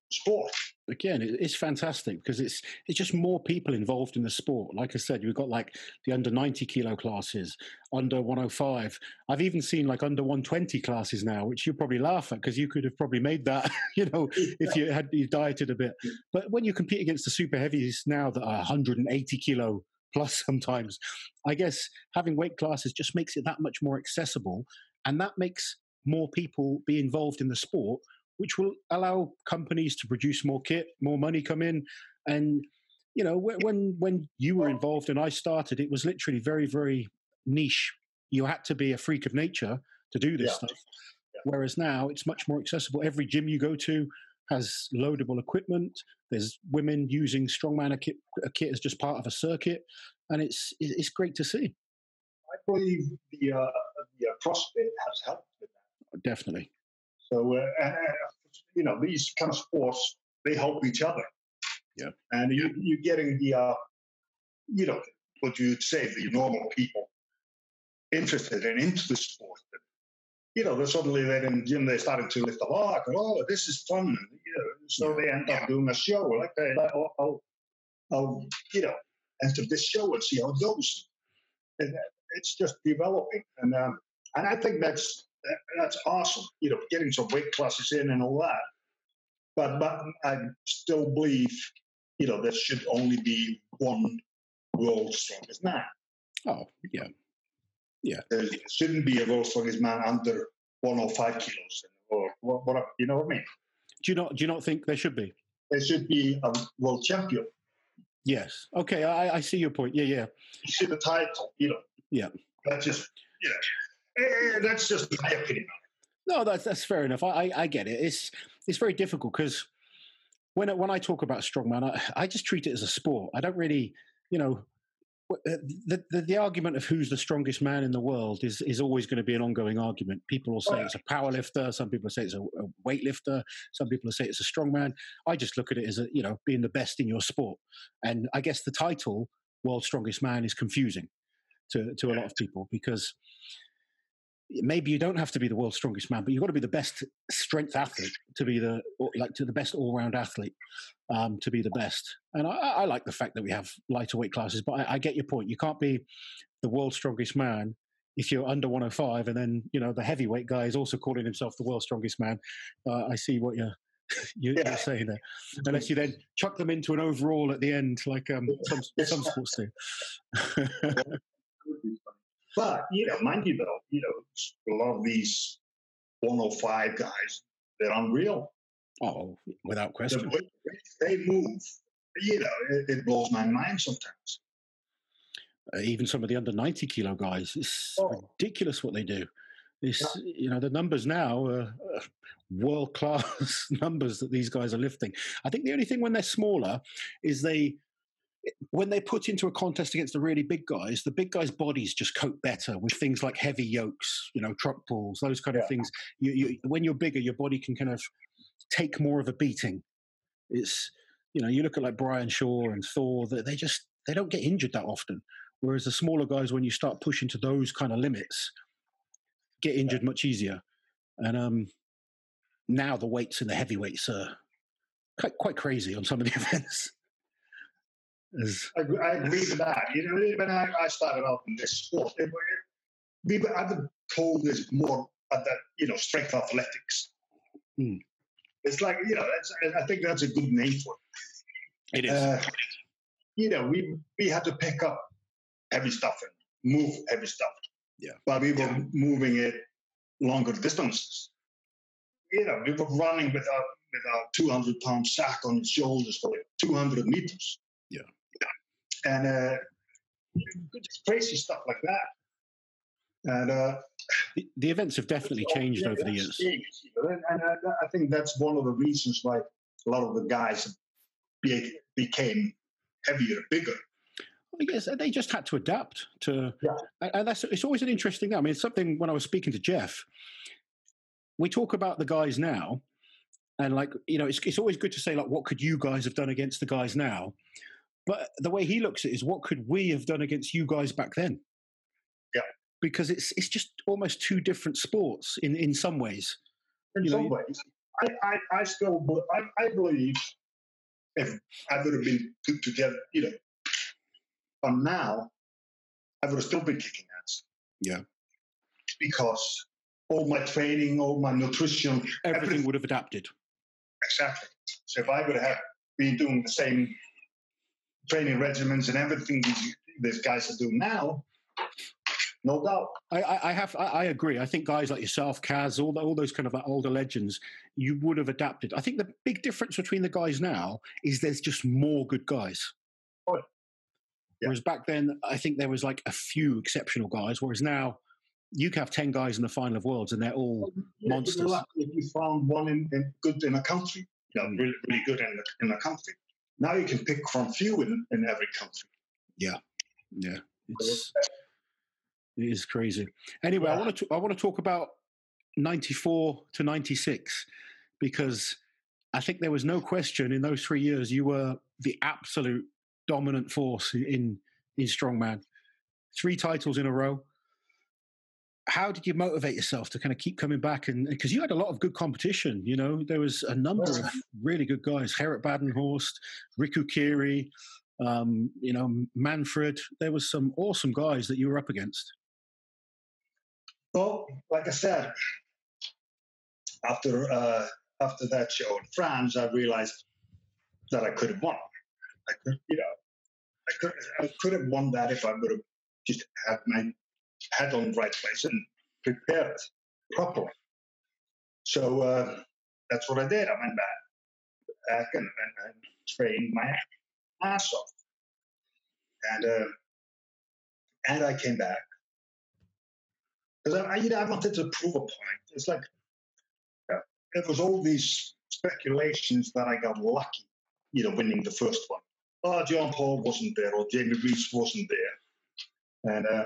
sport. Again it's fantastic because it's it's just more people involved in the sport. Like i said you've got like the under 90 kilo classes under 105 i've even seen like under 120 classes now which you probably laugh at because you could have probably made that [laughs] you know if you had you dieted a bit. But when you compete against the super heavies now that are 180 kilo plus [laughs] sometimes i guess having weight classes just makes it that much more accessible and that makes more people be involved in the sport which will allow companies to produce more kit, more money come in, and you know when when you were involved and I started, it was literally very very niche. You had to be a freak of nature to do this yeah. stuff. Yeah. Whereas now it's much more accessible. Every gym you go to has loadable equipment. There's women using strongman kit, a kit as just part of a circuit, and it's it's great to see. I believe the uh, the uh, CrossFit has helped with that. Definitely. So, uh, you know, these kind of sports, they help each other. Yeah. And you, you're getting the, uh, you know, what you'd say, the normal people interested and into the sport. You know, they're suddenly they're in the gym, they're starting to lift the bar, and, oh, this is fun. And, you know, so they end up doing a show. Like, they, I'll, I'll, I'll, you know, enter this show and see how it goes. And it's just developing. And, um, and I think that's that's awesome. You know, getting some weight classes in and all that. But but I still believe, you know, there should only be one world's strongest man. Oh yeah, yeah. There shouldn't be a world's strongest man under 105 kilos or what, what you know what I mean. Do you not do you not think there should be? There should be a world champion. Yes. Okay, I, I see your point. Yeah, yeah. You see the title, you know. Yeah. That's just you know Eh, that's just my opinion. No, that's that's fair enough. I I, I get it. It's it's very difficult because when when I talk about strongman, I, I just treat it as a sport. I don't really, you know, uh, the, the, the argument of who's the strongest man in the world is is always going to be an ongoing argument. People will say it's a power lifter. Some people say it's a, a weightlifter. Some people will say it's a strongman. I just look at it as a you know being the best in your sport. And I guess the title world's strongest man is confusing to to a lot of people because maybe you don't have to be the world's strongest man, but you've got to be the best strength athlete to be the like to the best all round athlete um, to be the best. And I, I, like the fact that we have lighter weight classes, but I, I, get your point. You can't be the world's strongest man if you're under 105, and then you know the heavyweight guy is also calling himself the world's strongest man. Uh, I see what you're. [laughs] You're, yeah. saying there, unless you then chuck them into an overall at the end, like um, some some [laughs] sports do. [laughs] But you know, mind you though, you know, a lot of these 105 guys, they're unreal. Oh, without question. They move. You know, it, it blows my mind sometimes. Uh, even some of the under 90 kilo guys, it's oh. ridiculous what they do. This, yeah. you know, the numbers now are world class [laughs] numbers that these guys are lifting. I think the only thing when they're smaller is they when they put into a contest against the really big guys, the big guys' bodies just cope better with things like heavy yokes, you know, truck pulls, those kind yeah. of things. You, you, when you're bigger, your body can kind of take more of a beating. It's, you know, you look at like Brian Shaw and Thor, that they just they don't get injured that often. Whereas the smaller guys, when you start pushing to those kind of limits, get injured much easier. And um, now the weights in the heavyweights are quite, quite crazy on some of the [laughs] events. Is... I, I, agree with that. You know, when I, I started out in this sport, it, we were, I've been told there's more at that, you know, strength athletics. Hmm. It's like, you know, I think that's a good name for it. It is. Uh, you know, we we had to pick up heavy stuff and move heavy stuff. Yeah. But we were yeah. moving it longer distances. You know, we were running with a with a 200 pound sack on his shoulders for like 200 meters. Yeah and uh, crazy stuff like that. And uh, the, the, events have definitely changed over the years. Changed, and, and uh, I think that's one of the reasons why a lot of the guys be, became heavier, bigger. I guess they just had to adapt to, yeah. and that's it's always an interesting. I mean, it's something when I was speaking to Jeff, we talk about the guys now, and like you know, it's it's always good to say like, what could you guys have done against the guys now? But the way he looks at it is what could we have done against you guys back then? Yeah. Because it's it's just almost two different sports in, in some ways. In you some know, ways. I, I, I still I, I believe if I would have been put together, you know, but now I would have still been kicking ass. Yeah. Because all my training, all my nutrition, everything, everything would have adapted. Exactly. So if I would have been doing the same training regimens and everything these, these guys are doing now, no doubt. I, I have, I, I, agree. I think guys like yourself, Kaz, all, the, all those kind of older legends, you would have adapted. I think the big difference between the guys now is there's just more good guys. Oh, yeah. Whereas back then, I think there was like a few exceptional guys. Whereas now, you can have ten guys in the final of worlds, and they're all yeah, monsters. If you found one in, in, good in a country, you know, really, really good in a, in a country, now you can pick from few in, in every country. Yeah, yeah, it's it is crazy. Anyway, yeah. I want to I want to talk about ninety four to ninety six because I think there was no question in those three years you were the absolute dominant force in in strongman. Three titles in a row how did you motivate yourself to kind of keep coming back? And because you had a lot of good competition, you know, there was a number of really good guys: Gerrit Badenhorst, Riku Kiri, um, you know, Manfred. There was some awesome guys that you were up against. Well, like I said, after uh, after that show in France, I realized that I could have won. I could, you know, I could I could have won that if I would have just had my head on the right place and prepared properly. So uh, that's what I did. I went back, and, and, and trained my ass off. And, uh, and I came back because I, you know, I wanted to prove a point. It's like uh, it was all these speculations that I got lucky, you know, winning the first one. Oh, Jón Páll wasn't there, or Jamie Reeves wasn't there, and uh,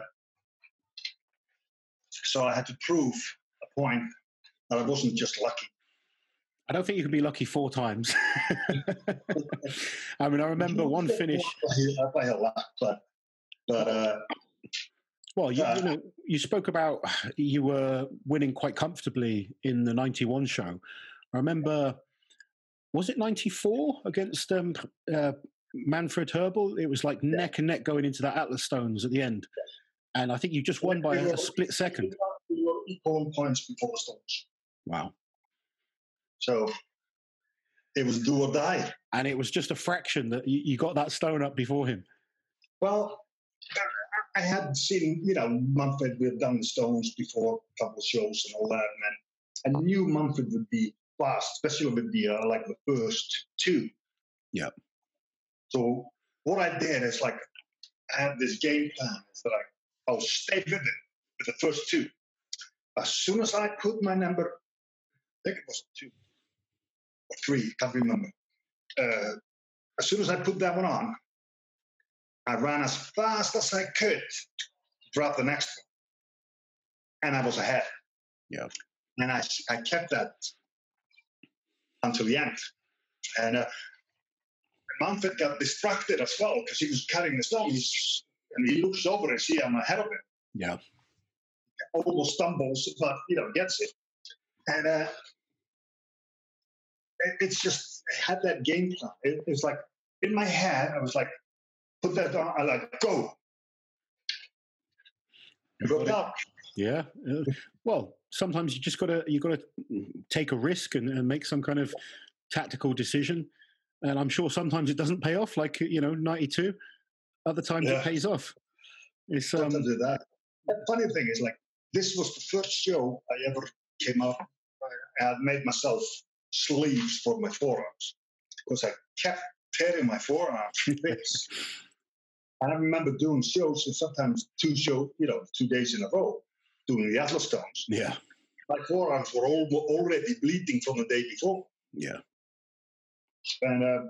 so I had to prove a point that I wasn't just lucky. I don't think you can be lucky four times. [laughs] I mean, I remember one [laughs] finish. By a lot, but but uh, well, you, you, know, you spoke about you were winning quite comfortably in the '91 show. I remember, was it '94 against um, uh, Manfred Hoeberl? It was like yeah. neck and neck going into that Atlas Stones at the end, and I think you just won by a, split second. We were equal points before the. Wow. So it was do or die. And it was just a fraction that you, you got that stone up before him. Well, I had seen, you know, Manfred, we had done the Stones before, a couple of shows and all that, and I knew Manfred would be fast, especially with the, uh, like the first two. Yeah. So what I did is like, I had this game plan, is that I, I'll stay with it, with the first two. As soon as I put my number, I think it was two or three, can't remember. Uh, as soon as I put that one on, I ran as fast as I could to drop the next one. And I was ahead. Yeah. And I, I kept that until the end. And uh, Manfred got distracted as well because he was carrying the stone. He's, and he looks over and see I'm ahead of him. Yeah. Almost stumbles, but you know, gets it. And uh, it, it's just I had that game plan. It, it's like in my head, I was like, put that on. I like go. Go up. Yeah. Well, sometimes you just gotta you gotta take a risk and, and, make some kind of tactical decision. And I'm sure sometimes it doesn't pay off, like you know, '92. Other times yeah. it pays off. It's um, do that. The funny thing is, like this was the first show I ever came up. I had made myself sleeves for my forearms because I kept tearing my forearms [laughs] this. And I remember doing shows and sometimes two shows, you know, two days in a row, doing the Atlas Stones. Yeah. My forearms were all, already bleeding from the day before. Yeah. And uh,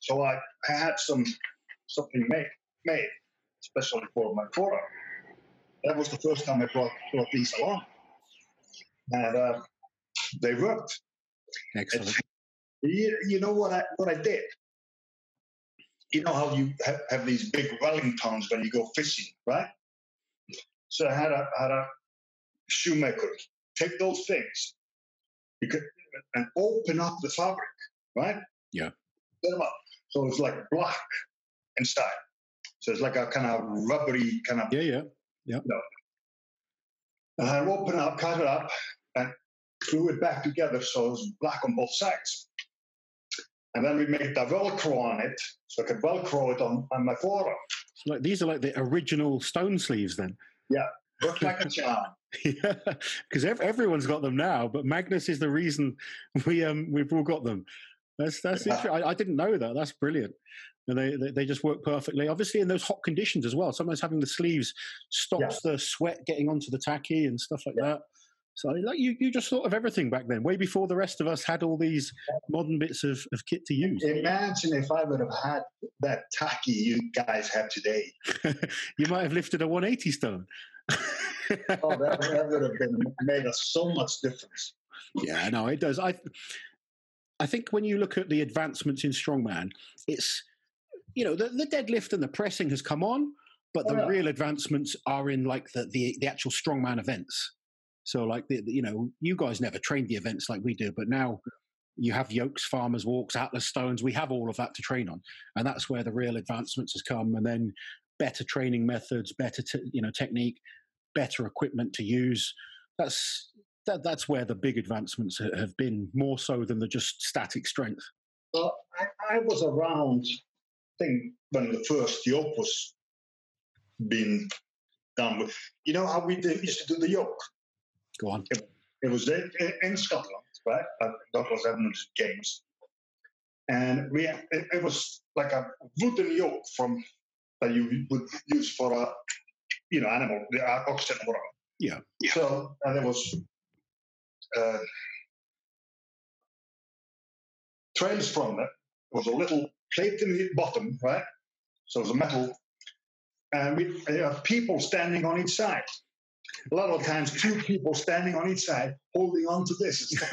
so I, I had some something made, made, especially for my forearm. That was the first time I brought, brought these along. And uh, they worked. Excellent. You, you know what I what I did? You know how you have, have these big Wellingtons when you go fishing, right? So I had a had a shoemaker take those things could, and open up the fabric, right? Yeah. Set them up. So it's like black inside. So it's like a kind of rubbery kind of. Yeah, yeah, yeah. You know. And I open up, cut it up, and glue it back together so it's black on both sides. And then we made the Velcro on it, so I could Velcro it on, on my forearm. So like these are like the original stone sleeves then? Yeah, look like a charm. [laughs] yeah, because ev- everyone's got them now, but Magnus is the reason we um we've all got them. That's that's yeah. interesting. I, I, didn't know that. That's brilliant. And they, they, they just work perfectly. Obviously, in those hot conditions as well. Sometimes having the sleeves stops yeah. the sweat getting onto the tacky and stuff like yeah. that. So like you, you just thought of everything back then, way before the rest of us had all these modern bits of, of kit to use. Imagine if I would have had that tacky you guys have today. [laughs] you might have lifted a 180 stone. [laughs] oh, that, that would have been made us so much difference. Yeah, no, it does. I, I think when you look at the advancements in strongman, it's you know the, the deadlift and the pressing has come on, but oh, the yeah. real advancements are in like the, the the actual strongman events. So, like, the, you know, you guys never trained the events like we do, but now you have yokes, farmers walks, Atlas stones. We have all of that to train on, and that's where the real advancements has come. And then better training methods, better te- you know technique, better equipment to use. That's that, that's where the big advancements have been more so than the just static strength. Well, I, I was around. I think when the first yoke was being done with. You know how we did, used to do the yoke. Go on. It, it was in, in, Scotland, right? At Douglas Edmunds Games. And we it, it, was like a wooden yoke from that you would use for a you know animal, the oxen or whatever. Yeah. So and it was uh, trails from it. There was a little plate in the bottom, right? So it was a metal, and we have people standing on each side. A lot of times, two people standing on each side, holding on to this, [laughs]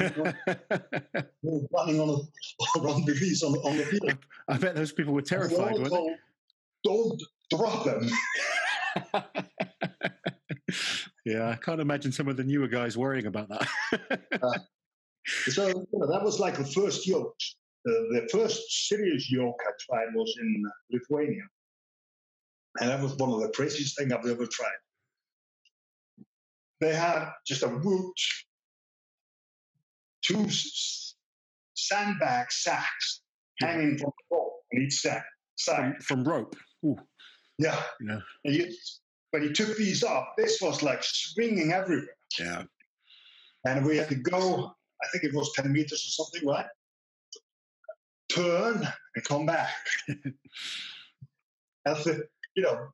running on a, [laughs] around the piece on, on the field. I bet those people were terrified, weren't told, Don't drop them. [laughs] yeah, I can't imagine some of the newer guys worrying about that. uh, so you know, that was like the first yoke. The first serious I tried was in Lithuania. And that was one of the craziest things I've ever tried. They had just a wood, two sandbag sacks hanging from the rope on each sack. From, from rope. Ooh. Yeah. Yeah. And you, when you took these off, this was like swinging everywhere. Yeah. And we had to go, I think it was 10 meters or something, right? Turn and come back. [laughs] That's the, you know,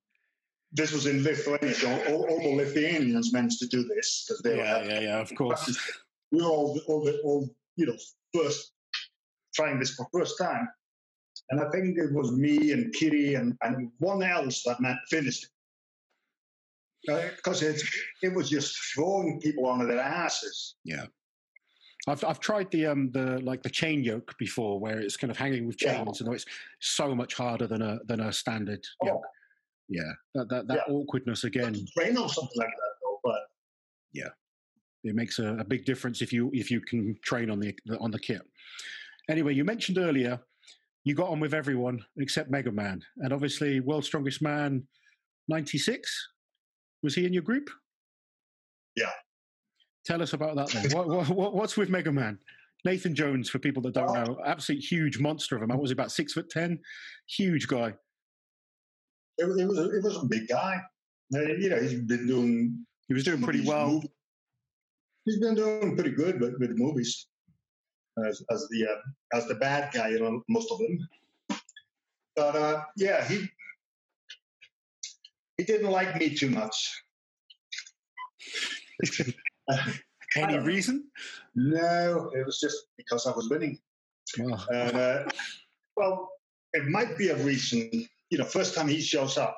this was in Lithuania, so all, all the Lithuanians managed to do this because they yeah, were yeah, yeah, of course. [laughs] We were all, all, the, all, you know, first trying this for first time, and I think it was me and Kitty and, and one else that man finished uh, it. because it it was just throwing people onto their asses. Yeah. I've I've tried the um the like the chain yoke before where it's kind of hanging with chains yeah. and it's so much harder than a than a standard oh. yoke yeah, that that, that yeah. awkwardness again. Train or something like that, though. But yeah, it makes a, a, big difference if you if you can train on the on the kit. Anyway, you mentioned earlier you got on with everyone except Mega Man, and obviously World's Strongest Man '96 was he in your group? Yeah. Tell us about that then. what, what, what's with Mega Man? Nathan Jones, for people that don't know, absolute huge monster of him. I was he about six foot ten, huge guy it, it was a, it was a big guy. And, you know, he's been doing. He was doing pretty well. Movies. He's been doing pretty good with, with movies as, as the uh, as the bad guy in most of them. But uh, yeah, he he didn't like me too much. [laughs] [laughs] Any reason? No, it was just because I was winning. Oh. And, uh, well, it might be a reason you know, first time he shows up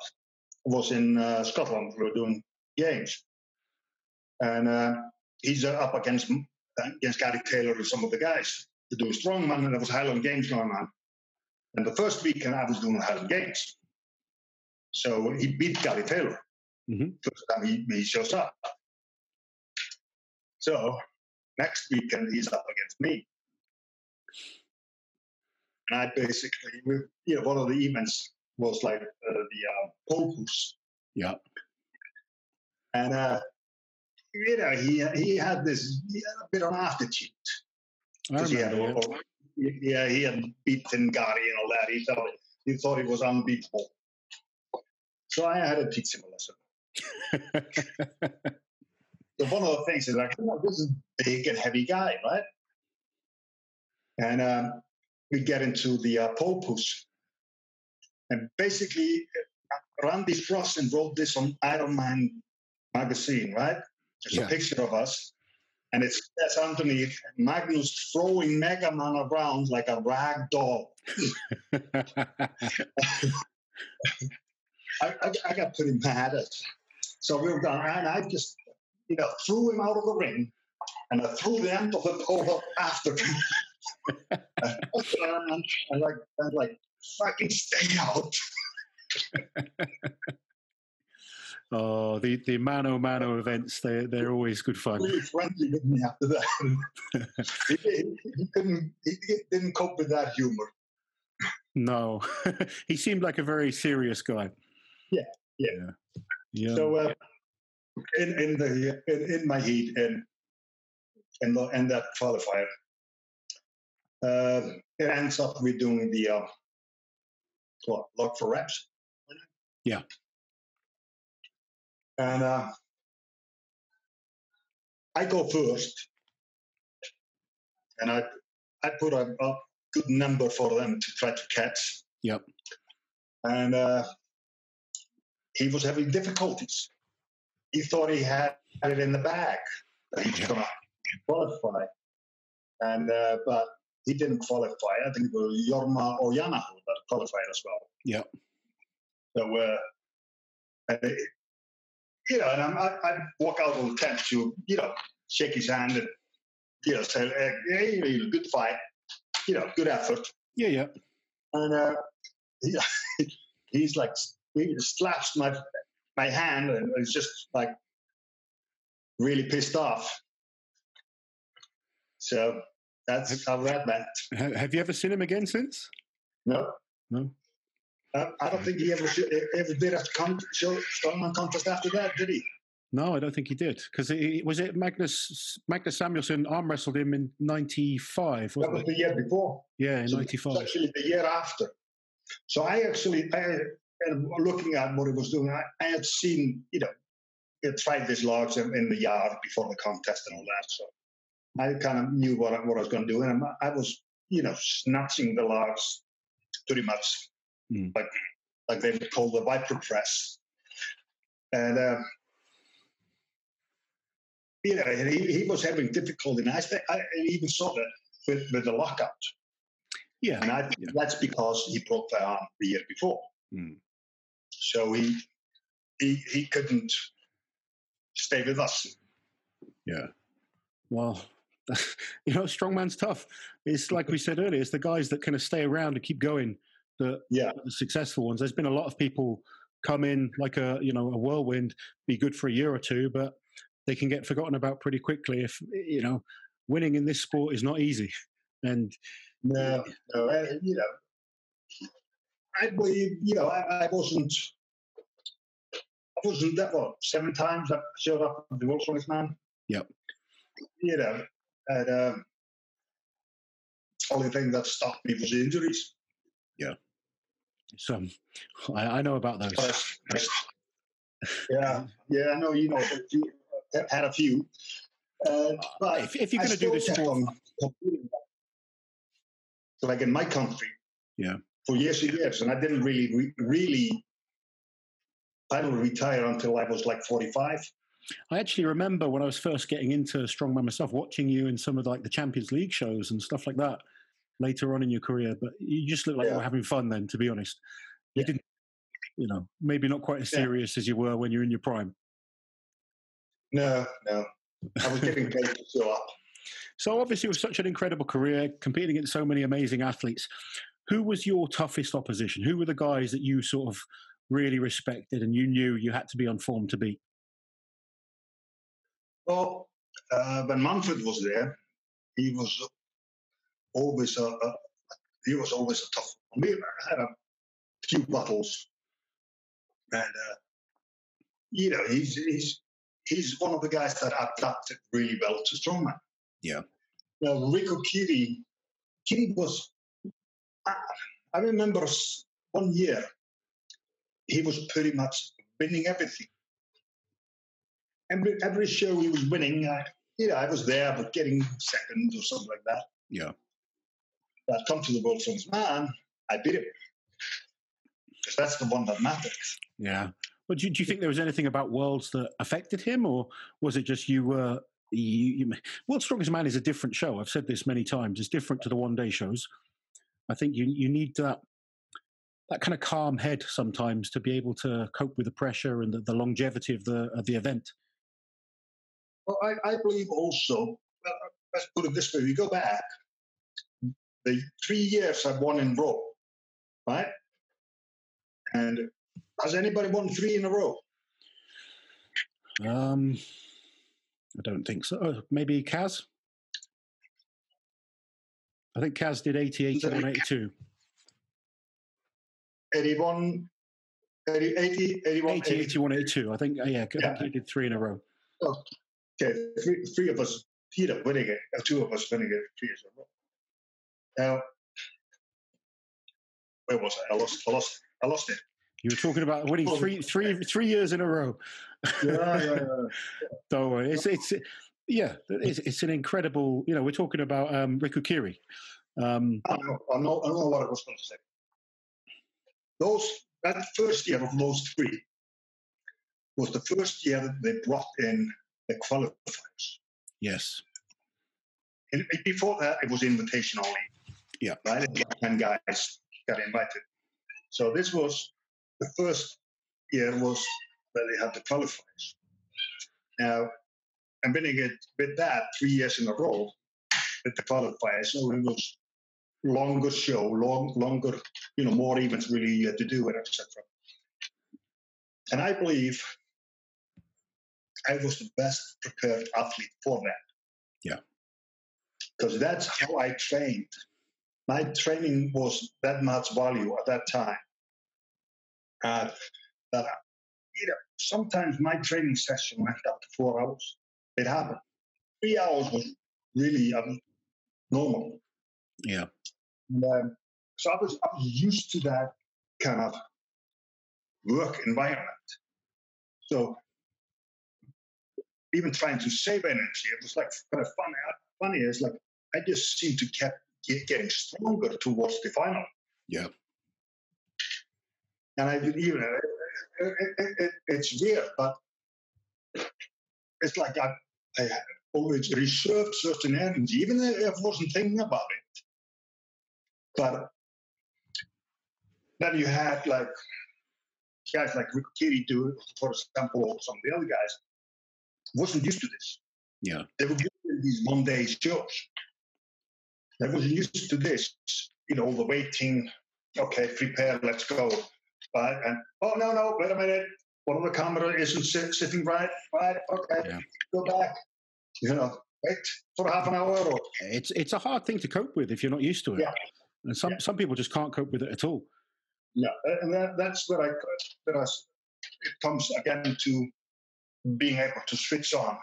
was in uh, Scotland. We were doing games, and uh, he's uh, up against against Gary Taylor and some of the guys to do strongman, and there was Highland Games going on. And the first weekend I was doing Highland Games, so he beat Gary Taylor. Mm-hmm. First time he, he shows up. So next weekend he's up against me. And I basically, you know, one of the events was like uh, the uh, pole push. Yeah. And uh, you know, he he had this he had a bit of an attitude. Because he had, all, yeah, he had beaten Gary and all that. He thought he thought he was unbeatable. So I had to teach him a lesson. [laughs] so one of the things is like, know, this is a big and heavy guy, right? And um, we get into the uh, pole push, and basically, Randy Strossen wrote this on IronMind magazine, right? There's yeah. a picture of us. And it says underneath Magnus throwing Mega Man around like a rag doll. [laughs] [laughs] I, I, I, got pretty mad at So we were done, and I just, you know, threw him out of the ring, and I threw the end of the pole after him. [laughs] and like, and like fucking stay out. [laughs] oh, the, the mano mano events, they, they're always good fun. Really friendly with me after that. [laughs] he, he, he, couldn't, he didn't cope with that humor. No, he seemed like a very serious guy. Yeah, yeah. yeah. yeah. So, uh, in in the in, in my heat and in, in, in that qualifier, uh, it ends up with doing the uh, what, look for reps. Yeah. And uh, I go first, and I I put a, a, good number for them to try to catch. Yep. And uh, he was having difficulties. He thought he had it in the bag. He was going to qualify, and uh, but he didn't qualify. I think it was Jorma that qualified as well. Yeah. So, uh, and it, you know, and I'm, I, I walk out on the tent to, you know, shake his hand and, you know, say, hey, you know, good fight, you know, good effort. Yeah, yeah. And uh, [laughs] he, he's like, he slaps my my hand and was just like really pissed off. So that's how that went. Have you ever seen him again since? No. No. Uh, I don't think he ever ever did a con- show strongman contest after that, did he? No, I don't think he did. Because it was it Magnus Magnus Samuelsson arm wrestled him in '95? That was it? the year before. Yeah, in '95. Actually, the year after. So I actually, I, looking at what he was doing, I, I had seen, you know, he had tried this logs in, in, the yard before the contest and all that. So I kind of knew what, what I was going to do, and I was, you know, snatching the logs pretty much mm. like like they would call the Viper press. And uh, you know, he, he was having difficulty, and I, I even saw that with, with the lockout. Yeah, and I yeah. that's because he broke the arm the year before. Mm. So he he he couldn't stay with us. Yeah. Well, [laughs] you know, strongman's tough. It's like we said earlier. It's the guys that kind of stay around and keep going the, yeah. the successful ones. There's been a lot of people come in like a you know a whirlwind, be good for a year or two, but they can get forgotten about pretty quickly. If you know, winning in this sport is not easy, and no, no, you know, I believe you know I, I wasn't. I wasn't that what seven times I showed up at the World Strongest Man. Yep. You know, and um, only thing that stopped me was injuries. Yeah. So I, I know about those. yeah, yeah, I know you know you had a few. Uh, but if, if, you're going to do this sport, like in my country, yeah, for years and years, and I didn't really, re- really, I didn't retire until I was like 45. I actually remember when I was first getting into strongman myself, watching you in some of like the Champions League shows and stuff like that later on in your career, but you just look like yeah. you were having fun then, to be honest. You yeah. didn't, you know, maybe not quite as serious yeah. as you were when you're in your prime. No, no. I was getting paid to show up. So obviously, it was such an incredible career, competing against so many amazing athletes, who was your toughest opposition? Who were the guys that you sort of really respected and you knew you had to be on form to beat? Well, uh, when Manfred was there, he was always a, a he was always a tough. We had a few battles, and uh, you know he's he's he's one of the guys that adapted really well to strongman. Yeah. Now Riku Kiri, Kiri was. I, I remember one year he was pretty much winning everything. Every every show he was winning, I, you know, I was there, but getting second or something like that. Yeah. I come to the World Strongest Man, I beat him. Because that's the one that matters. Yeah. But do, do, you think there was anything about Worlds that affected him, or was it just you were. You, you, World's Strongest Man is a different show. I've said this many times. It's different to the one day shows. I think you you need that that kind of calm head sometimes to be able to cope with the pressure and the, the longevity of the of the event. Well, I, I believe also. let's put it this way: we go back the three years I've won in row, right? And has anybody won three in a row? Um, I don't think so. Oh, maybe Kaz. I think Kaz did 80, 81, 82. 81, 80, 80 81, 80, 81, 82. I think, uh, yeah, I think he did three in a row. Oh, okay, three, three of us, you know, winning it, two of us winning it three years in a row. Now, where was I? I lost. I lost. I lost it. You were talking about winning oh, three, three, three years in a row. Yeah, yeah, yeah. [laughs] Don't worry. It's, it's, yeah, it's, it's an incredible. You know, we're talking about um, Riku Kiri. Um, I know, I know. I know what I was going to say. Those that first year of those three, was the first year that they brought in the qualifiers. Yes. And before that, it was invitation only. Yeah. Right? And guys got invited. So this was the first year was that they had the qualifiers. Now, I'm winning it with that three years in a row with the qualifiers. So it was longer show, long, longer, you know, more events really uh, to do it, etc. And I believe I was the best prepared athlete for that. Yeah. Because that's how I trained. My training was that much value at that time. Uh, that you know, sometimes my training session went up to four hours. It happened. Three hours was really um, normal. Yeah. And, um, so I was, I was used to that kind of work environment. So even trying to save energy, it was like kind of funny. Funny is like I just seemed to keep getting stronger towards the final. Yeah. And I didn't even. It, it, it, it's weird, but it's like I, I always reserved certain energy, even if I wasn't thinking about it. But then you had like guys like Riku Kiri do for example, or some of the other guys, wasn't used to this. Yeah. They were given these one day shows. They wasn't used to this, you know, the waiting, okay, prepare, let's go. But, And oh no, no, wait a minute. One of the camera isn't sit, sitting right, right, okay, Yeah. go back. You know, wait for half an hour or It's it's a hard thing to cope with if you're not used to it. Yeah. And some Yeah. some people just can't cope with it at all. Yeah, and that, that's where I that I, it comes again to being able to switch on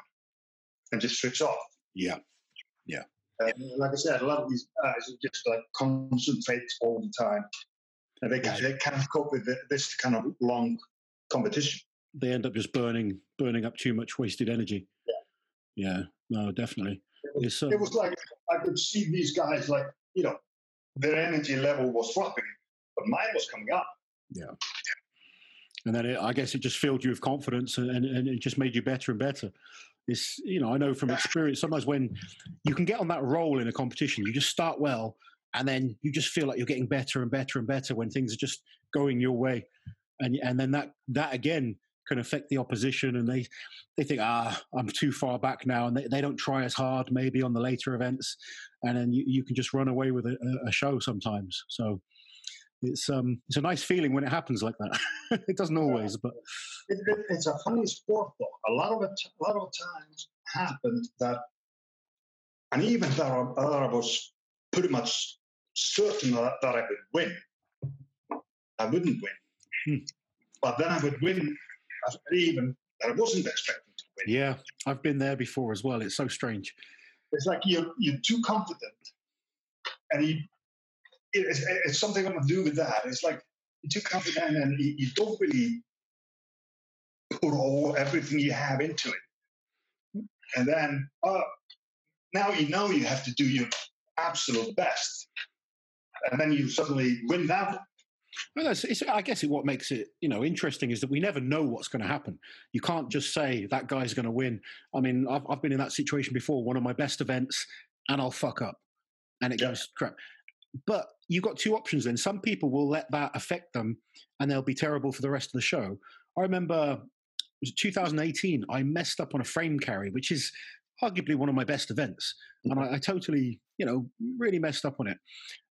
and just switch off. Yeah. Yeah. And like I said, a lot of these guys are just like concentrate all the time, and they can, they can't cope with this kind of long competition. They end up just burning burning up too much wasted energy. Yeah. Yeah. No, definitely. It was, uh, it was like I could see these guys like you know their energy level was dropping, but mine was coming up. Yeah. And then it, I guess it just filled you with confidence and, and, and it just made you better and better. It's you know I know from experience sometimes when you can get on that roll in a competition, you just start well, and then you just feel like you're getting better and better and better when things are just going your way, and and then that that again can affect the opposition, and they they think ah I'm too far back now, and they, they don't try as hard maybe on the later events, and then you, you can just run away with a, a show sometimes. So it's um it's a nice feeling when it happens like that. [laughs] it doesn't always, but It, it, it's a funny sport, though. A lot of it, a lot of times happened that, and even though I, I was pretty much certain that, that I would win. I wouldn't win. But then I would win, as- even I wasn't expecting to win. yeah, I've been there before as well. It's so strange. It's like you're you're too confident, and you, it's, it's something I'm going to do with that. It's like you're too confident, and you, you don't really put all everything you have into it. And then, uh, now you know you have to do your absolute best, and then you suddenly win that. Well, that's, it's, I guess it, what makes it you know interesting is that we never know what's going to happen. You can't just say that guy's going to win. I mean, I've, I've been in that situation before. One of my best events, and I'll fuck up, and it Yeah. goes crap. But you've got two options. Then some people will let that affect them, and they'll be terrible for the rest of the show. I remember it was 2018. I messed up on a frame carry, which is arguably one of my best events, and I, I totally, you know, really messed up on it.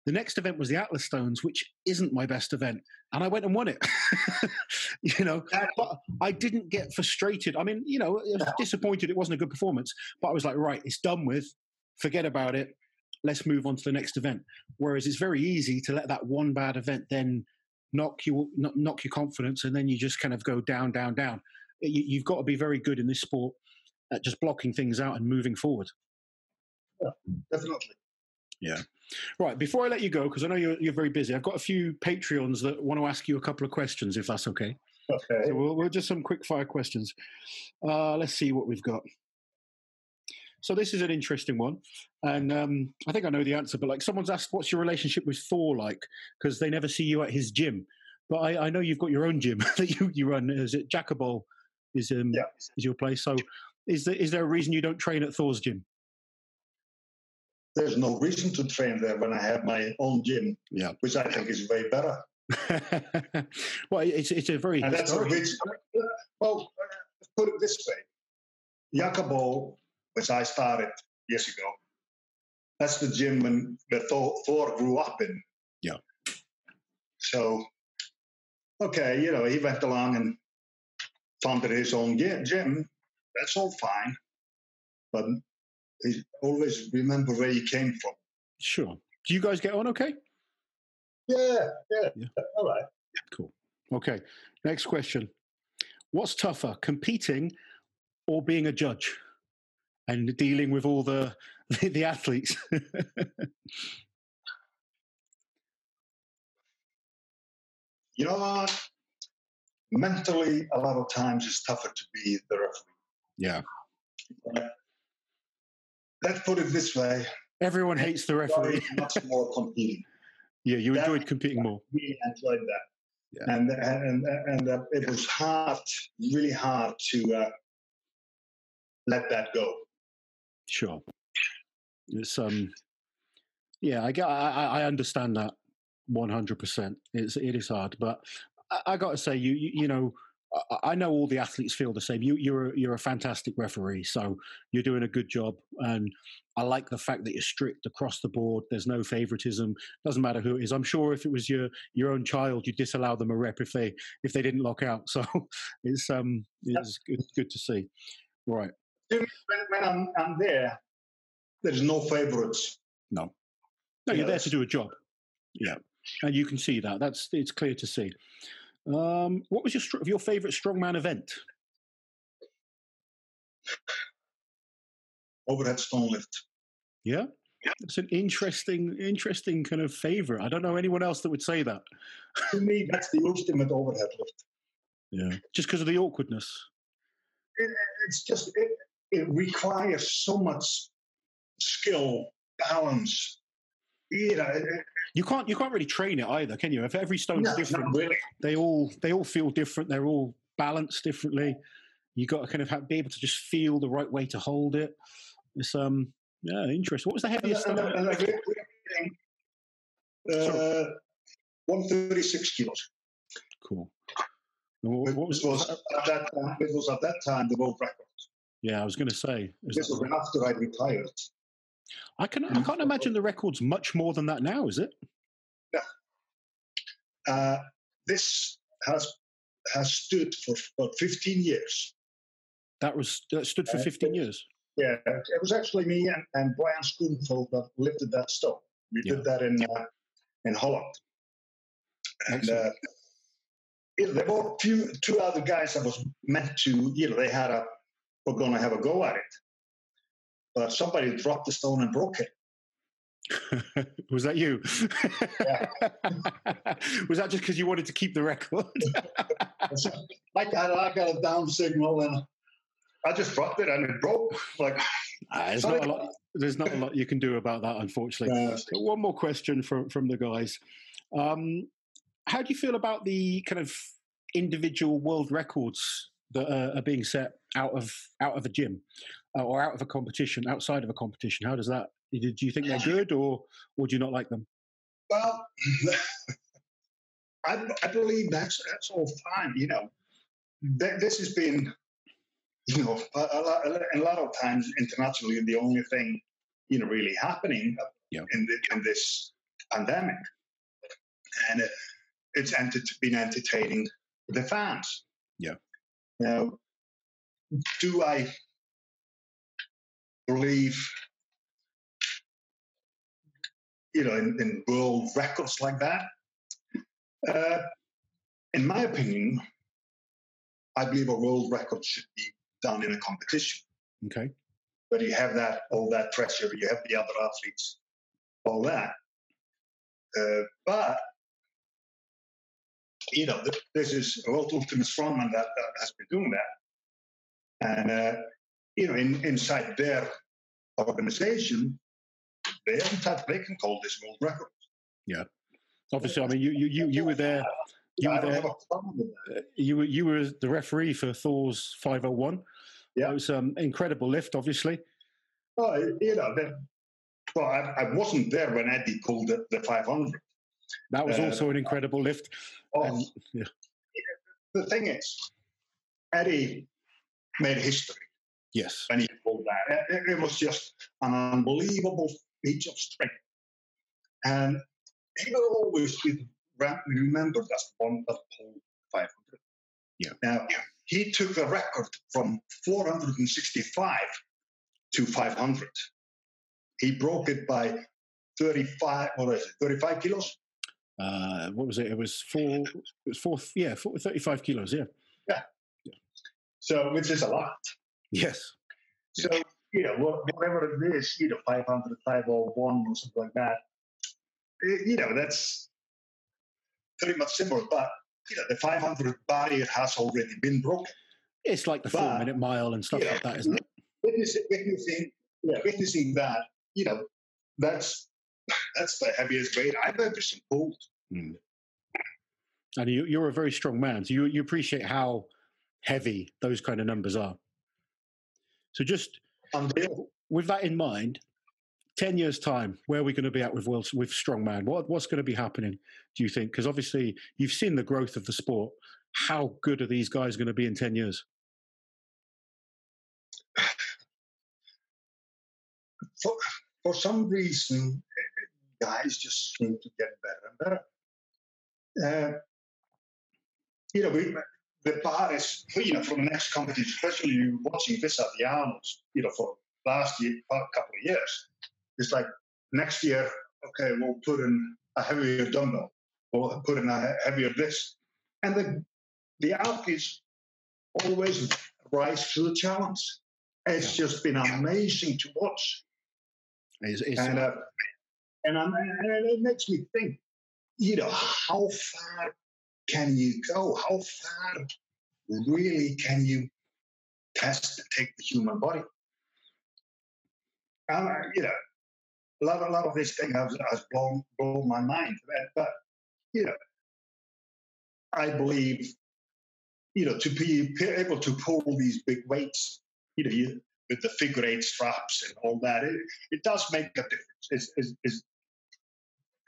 The next event was the Atlas Stones, which isn't my best event, and I went and won it. [laughs] you know, but I didn't get frustrated. I mean, you know, disappointed it wasn't a good performance, but I was like, right, it's done with. Forget about it. Let's move on to the next event. Whereas it's very easy to let that one bad event then knock you knock, knock your confidence, and then you just kind of go down, down, down. You, you've got to be very good in this sport at just blocking things out and moving forward. Definitely. Yeah. Right, before I let you go, because I know you're, you're very busy, I've got a few Patreons that want to ask you a couple of questions, if that's okay. Okay. So we'll, we'll just some quick fire questions. Uh, let's see what we've got. So this is an interesting one, and um, I think I know the answer. But like, someone's asked, "What's your relationship with Thor like?" Because they never see you at his gym. But I, I know you've got your own gym [laughs] that you, you run. Is it Jakaból Is um Yeah. is your place? So is there is there a reason you don't train at Thor's gym? There's no reason to train there when I have my own gym, Yeah. which I think is way better. [laughs] well, it's it's a very And that's a rich. Well, put it this way: Jakaból, which I started years ago, that's the gym when where Thor, Thor grew up in. Yeah. So, okay, you know, he went along and founded his own gym. That's all fine, but always remember where you came from. Sure. Do you guys get on okay? Yeah, yeah, Yeah. all right. Cool. Okay. Next question. What's tougher, competing or being a judge and dealing with all the [laughs] the, athletes? [laughs] You know what? Mentally, a lot of times it's tougher to be the referee. Yeah. Let's put it this way: Everyone hates the referee. much more competing. [laughs] Yeah, you That- enjoyed competing more. We enjoyed that, Yeah. and and and uh, it was hard, really hard to uh, let that go. Sure. It's um yeah, I get I, I I understand that one hundred percent. It's it is hard, but I, I got to say, you, you you know, I, know all the athletes feel the same. You you're a, you're a fantastic referee, so you're doing a good job, and I like the fact that you're strict across the board. There's no favoritism. Doesn't matter who it is. I'm sure if it was your your own child, you'd disallow them a rep if they if they didn't lock out. [laughs] So it's um it's good good to see. Right. When, when I'm, I'm there, there's no favorites. No. No, you're there to do a job. Yeah. And you can see that. That's it's clear to see. Um, what was your your favorite strongman event? Overhead stone lift. Yeah. It's an interesting, interesting kind of favorite. I don't know anyone else that would say that. To me, that's the ultimate overhead lift. Yeah. Just because of the awkwardness. It, it's just it, it requires so much skill, balance. You know, You can't you can't really train it either, can you? If every stone's no, different, really. they all they all feel different. They're all balanced differently. You got to kind of have, be able to just feel the right way to hold it. It's um yeah interesting. What was the heaviest? and, stone? and, and, uh, 136 kilos. Cool. And What, what was, was at that time, it was at that time the world record. Yeah, I was going to say. This was after I retired. I can. I can't imagine the record's much more than that now. Is it? Uh, this has has stood for about 15 years. That was that stood for Uh, 15 years. Yeah, it was actually me and, and Brian Schoenfeld that lifted that stone. We Yeah. did that in uh, in Holland. And uh, Excellent. you know, there were few, two other guys that was meant to, you know, they had a, were going to have a go at it. But somebody dropped the stone and broke it. [laughs] was that you? [laughs] Was that just because you wanted to keep the record? I got, I got a down signal and I just dropped it and it broke. Like, Ah, there's not a lot. There's not a lot you can do about that, unfortunately. uh, One more question from from the guys. Um, how do you feel about the kind of individual world records that are, are being set out of out of a gym uh, Uh, or out of a competition, outside of a competition? How does that? Do you think they're [laughs] good, or or do you not like them? Well, [laughs] I, I believe that's that's all fine. You know, Th- this has been, you know, a, a, lot, a lot of times internationally the only thing, you know, really happening Yeah. in the, in this pandemic, and it, it's enter- been entertaining the fans. Yeah. Now, do I believe? You know, in, in world records like that, uh, in my opinion, I believe a world record should be done in a competition Okay. But you have that all that pressure, you have the other athletes, all that. Uh, but you know, this is a World Ultimate Strongman that, that has been doing that, and uh, you know, in, inside their organization, they haven't had, they can call this world record. Yeah. Obviously, I mean, you you you, you were there. You I were there. have a problem with that. Uh, You were you were the referee for Thor's 501. Yeah. It was um, incredible lift, obviously. Well, you know, that, well, I, I wasn't there when Eddie called the, the 500. That was Uh, also an incredible lift. Oh, And, yeah. the thing is, Eddie made history Yes. when he pulled that. It, it was just an unbelievable feat of strength. And he will always be re- remembered as one that pulled 500. Yeah. Now, he took the record from 465 to 500. He broke it by 35, what is it, 35 kilos? Uh, what was it? It was four. It was four. Yeah, four, 35 kilos. Yeah. yeah. Yeah. So, which is a lot. Yes. So, you know, whatever it is, you know, 500, 501 or something like that, eh, you know, that's pretty much similar. But, you know, the 500 barrier has already been broken. It's like the four minute mile and stuff Yeah. like that, isn't it? Witnessing, witnessing, yeah, witnessing that, you know, that's that's the heaviest weight I've ever seen pulled. And you, you're a very strong man, so you you appreciate how heavy those kind of numbers are. So just Unreal. with that in mind, ten years time, where are we going to be at with world, with strongman? What what's going to be happening? Do you think? Because obviously you've seen the growth of the sport. How good are these guys going to be in ten years? For, for some reason, guys just seem to get better and better. Uh, you know, we, the bar is, you know, for the next competition, especially you watching this at the Arnold's, you know, for last year, a couple of years, it's like next year, okay, we'll put in a heavier dumbbell, we'll put in a heavier this. And the, the athletes always rise to the challenge. It's just been amazing to watch. Is, is, And, uh, and, and it makes me think, you know, how far can you go? How far really can you test and take the human body? Um, you know, a lot, a lot of this thing has, has blown, blown my mind. But, but, you know, I believe, you know, to be able to pull these big weights, you know, you, with the figure eight straps and all that, it, it does make a difference. It's, it's, it's,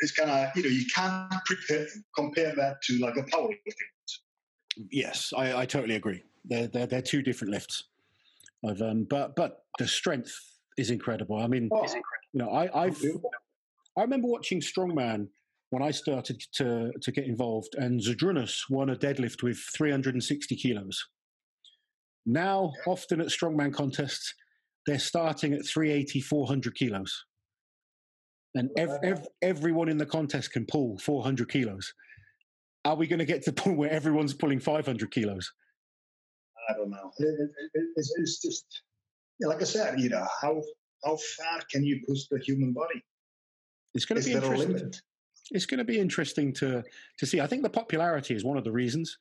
it's kind of, you know, you can't prepare, compare that to like a powerlifting. yes, I, I totally agree. They're, they're they're two different lifts. I've um, but but the strength is incredible. I mean, Oh, you know, I I've. I remember watching strongman when I started to to get involved, and Zydrunas won a deadlift with 360 kilos. Now, often at strongman contests, they're starting at 380, 400 kilos, and ev- ev- everyone in the contest can pull 400 kilos. Are we going to get to the [laughs] point where everyone's pulling 500 kilos? I don't know. It, it, it, it's, it's just, like I said, you know, how how far can you push the human body? It's going to be interesting. it's going to be interesting to to see. I think the popularity is one of the reasons.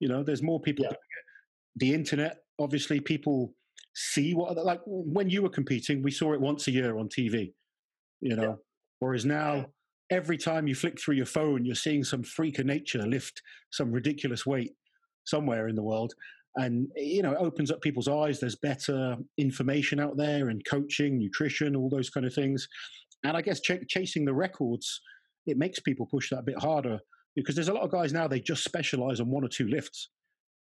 You know, there's more people Yeah. doing it. The internet, obviously, people see what like when you were competing, we saw it once a year on TV. You know, whereas now every time you flick through your phone, you're seeing some freak of nature lift some ridiculous weight somewhere in the world. And you know, it opens up people's eyes. There's better information out there and coaching, nutrition, all those kind of things. And I guess ch- chasing the records it makes people push that a bit harder because there's a lot of guys now they just specialize on one or two lifts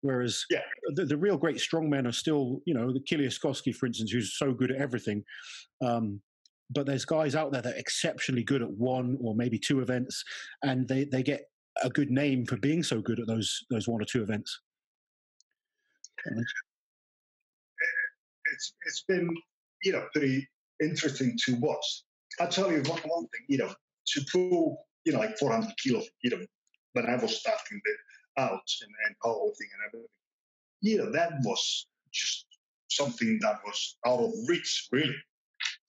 whereas Yeah. the, the real great strongmen are still you know the Kieliszkowski for instance who's so good at everything um, but there's guys out there that are exceptionally good at one or maybe two events and they, they get a good name for being so good at those those one or two events It's it's been you know pretty interesting to watch. I'll tell you one, one thing. You know, to pull you know like 400 kilos. You know, when I was starting the out and, and powerlifting and everything, you know, that was just something that was out of reach, really.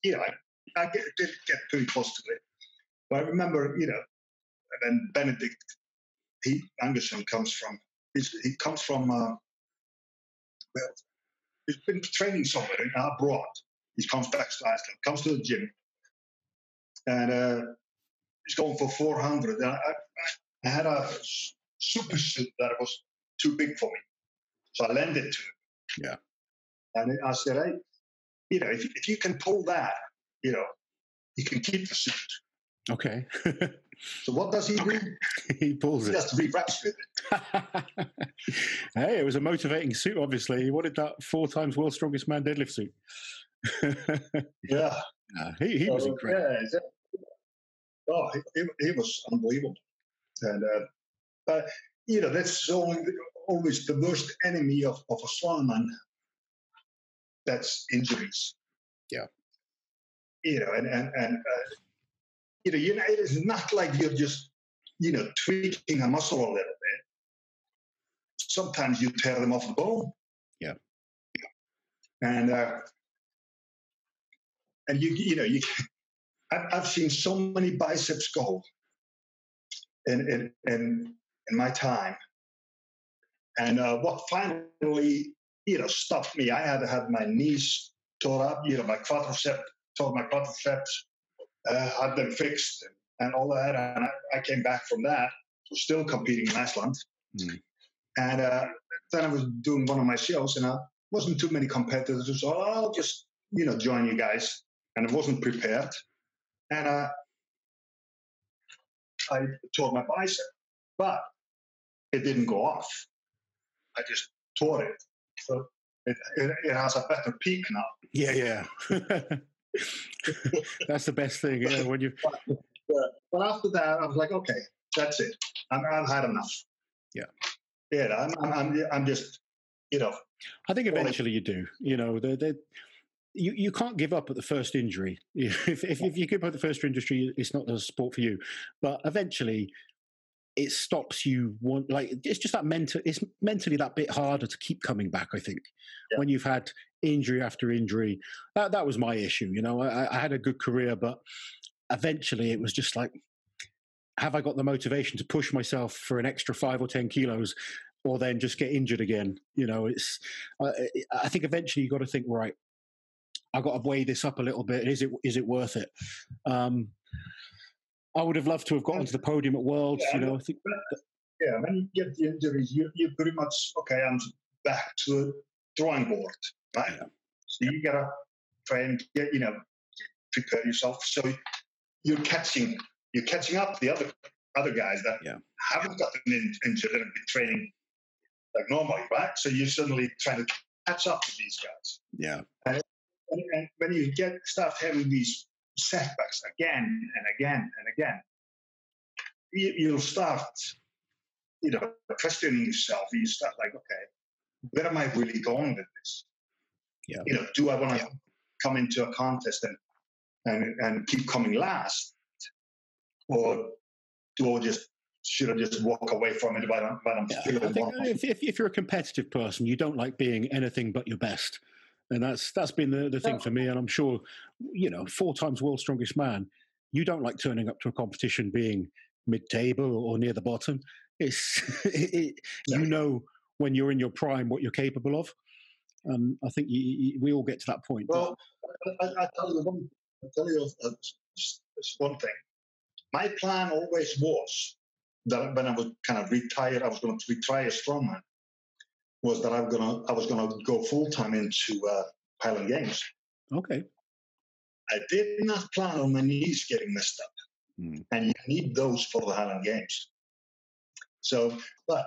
Yeah, I, I get, did get pretty close to it. But I remember, you know, and then Benedict he, Anderson comes from, he's, he comes from, uh, well, he's been training somewhere in abroad. He comes back to Iceland, comes to the gym, and uh, he's going for 400. And I, I, I had a super suit that was too big for me. So I lent it to him. Yeah. And I said, hey, you know, if, if you can pull that, you know, he can keep the suit. Okay. so what does he do? [laughs] he pulls he it. has to be with [laughs] it. hey, it was a motivating suit, obviously. He wanted that four times world's strongest man deadlift suit. [laughs] yeah. yeah. He, he so, was incredible. Yeah, oh, he, he, was unbelievable. And, uh, but, you know, that's only, always the worst enemy of, of a strongman. That's injuries. Yeah. You know, and, and, and uh, you know, you know, it is not like you're just, you know, tweaking a muscle a little bit. Sometimes you tear them off the bone. Yeah. And uh, and you you know you, I've seen so many biceps go in in in, in my time. And uh, what finally, you know, stopped me, I had had my knees tore up, you know, my quadriceps, tore my quadriceps, uh, had them fixed and all that. And I, I, came back from that, still competing in Iceland. Mm. And uh, then I was doing one of my shows, and I wasn't too many competitors. So I'll just, you know, join you guys. And I wasn't prepared. And uh, I tore my bicep, but it didn't go off. I just tore it. So it, it, it has a better peak now. Yeah, yeah. [laughs] [laughs] that's the best thing. Yeah, when you. But, but after that, I was like, okay, that's it. i have had enough. Yeah. Yeah, I'm, I'm, I'm just, you know. I think eventually you do. You know, they they you, you can't give up at the first injury. [laughs] If, if, if you give up at the first injury, it's not the sport for you. But eventually, it stops you want like it's just that mental it's mentally that bit harder to keep coming back i think yeah. when you've had injury after injury. That that was my issue you know I, I, had a good career but eventually it was just like have i got the motivation to push myself for an extra five or ten kilos or then just get injured again? You know it's i, I think eventually you got to think right i've got to weigh this up a little bit. Is it is it worth it? Um I would have loved to have gotten to the podium at Worlds. Yeah, you know, I think. Yeah, when you get the injuries, you you pretty much okay. I'm back to the drawing board, right? Yeah. So you gotta try and get you know prepare yourself. So you're catching you're catching up the other other guys that yeah. haven't gotten in, injured and been training like normally, right? So you're suddenly trying to catch up to these guys. Yeah. And, and, and when you get start having these setbacks again and again and again, you, will start, you know, questioning yourself. You start like, okay, where am I really going with this? Yeah. You know, do I want to yeah. come into a contest and, and and keep coming last, or do I just should I just walk away from it when I'm, when I'm yeah, if, if, if, you're a competitive person, you don't like being anything but your best and that's that's been the, the thing for me. And I'm sure, you know, four times world's strongest man, you don't like turning up to a competition being mid-table or near the bottom. It's [laughs] it, it, you know when you're in your prime what you're capable of. Um, I think you, you, we all get to that point. Well, I, I, tell you one, I tell you uh, one thing. My plan always was that when I was kind of retired, I was going to retire a strongman was that I'm gonna I was gonna go full time into uh, Highland Games. Okay. I did not plan on my knees getting messed up, mm. and you need those for the Highland Games. So, but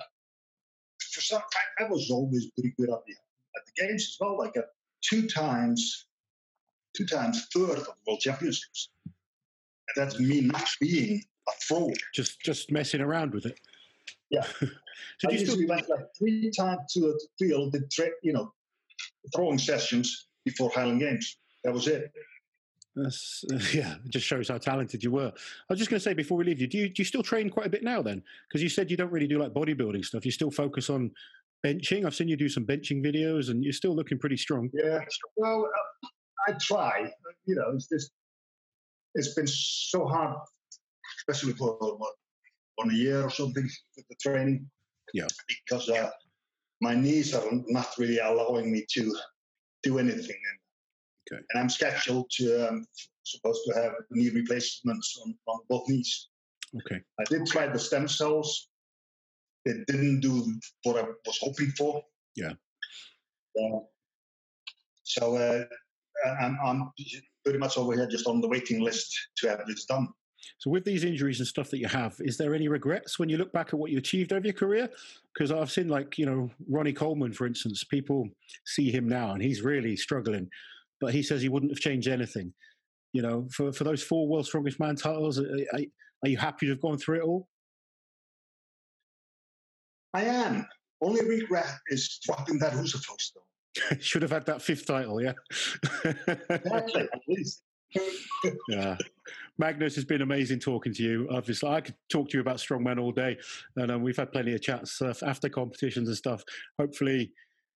for some, I, I was always pretty good at the at the games as well. Like got two times, two times third of World Championships, and that's me not being a thrower. Just just messing around with it. Yeah. [laughs] so I usually still... went like three times to the field, did tra- you know, throwing sessions before Highland Games. That was it. That's, uh, [laughs] yeah, it just shows how talented you were. I was just going to say before we leave you, do you do you still train quite a bit now then? Because you said you don't really do like bodybuilding stuff. You still focus on benching. I've seen you do some benching videos, and you're still looking pretty strong. Yeah, well, uh, I try. You know, it's just it's been so hard, especially for on a year or something with the training. Yeah. Because uh, my knees are not really allowing me to do anything. And, okay. and I'm scheduled to, um, supposed to have knee replacements on, on both knees. Okay. I did try the stem cells, it didn't do what I was hoping for. Yeah. Uh, so uh, I'm, I'm pretty much over here just on the waiting list to have this done. So, with these injuries and stuff that you have, is there any regrets when you look back at what you achieved over your career? Because I've seen, like, you know, Ronnie Coleman, for instance, people see him now and he's really struggling, but he says he wouldn't have changed anything. You know, for, for those four World's Strongest Man titles, are, are you happy to have gone through it all? I am. Only regret is dropping that Húsafell, though. [laughs] Should have had that fifth title, yeah. [laughs] exactly, at least. yeah. Magnus, it's been amazing talking to you. Obviously, I could talk to you about strongman all day, and um, we've had plenty of chats uh, after competitions and stuff. Hopefully,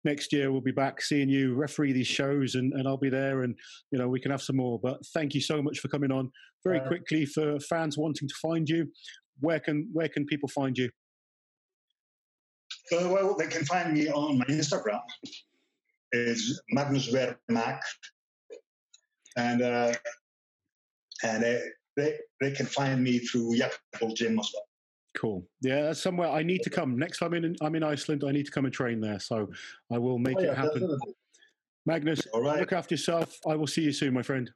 next year we'll be back seeing you referee these shows, and, and I'll be there, and you know we can have some more. But thank you so much for coming on. Very uh, quickly, for fans wanting to find you, where can where can people find you? Uh, well, they can find me on my Instagram. Is Magnus Vermaak, and uh, and they, they they can find me through Jakaból Gym as well. Cool. Yeah, somewhere I need to come. Next time in, I'm in Iceland, I need to come and train there. So I will make oh, yeah, it happen. Definitely. Magnus, All right. look after yourself. I will see you soon, my friend.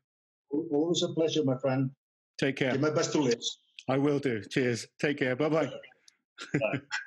Always a pleasure, my friend. Take care. Give my best to Liz. I will do. Cheers. Take care. Bye-bye. bye bye [laughs]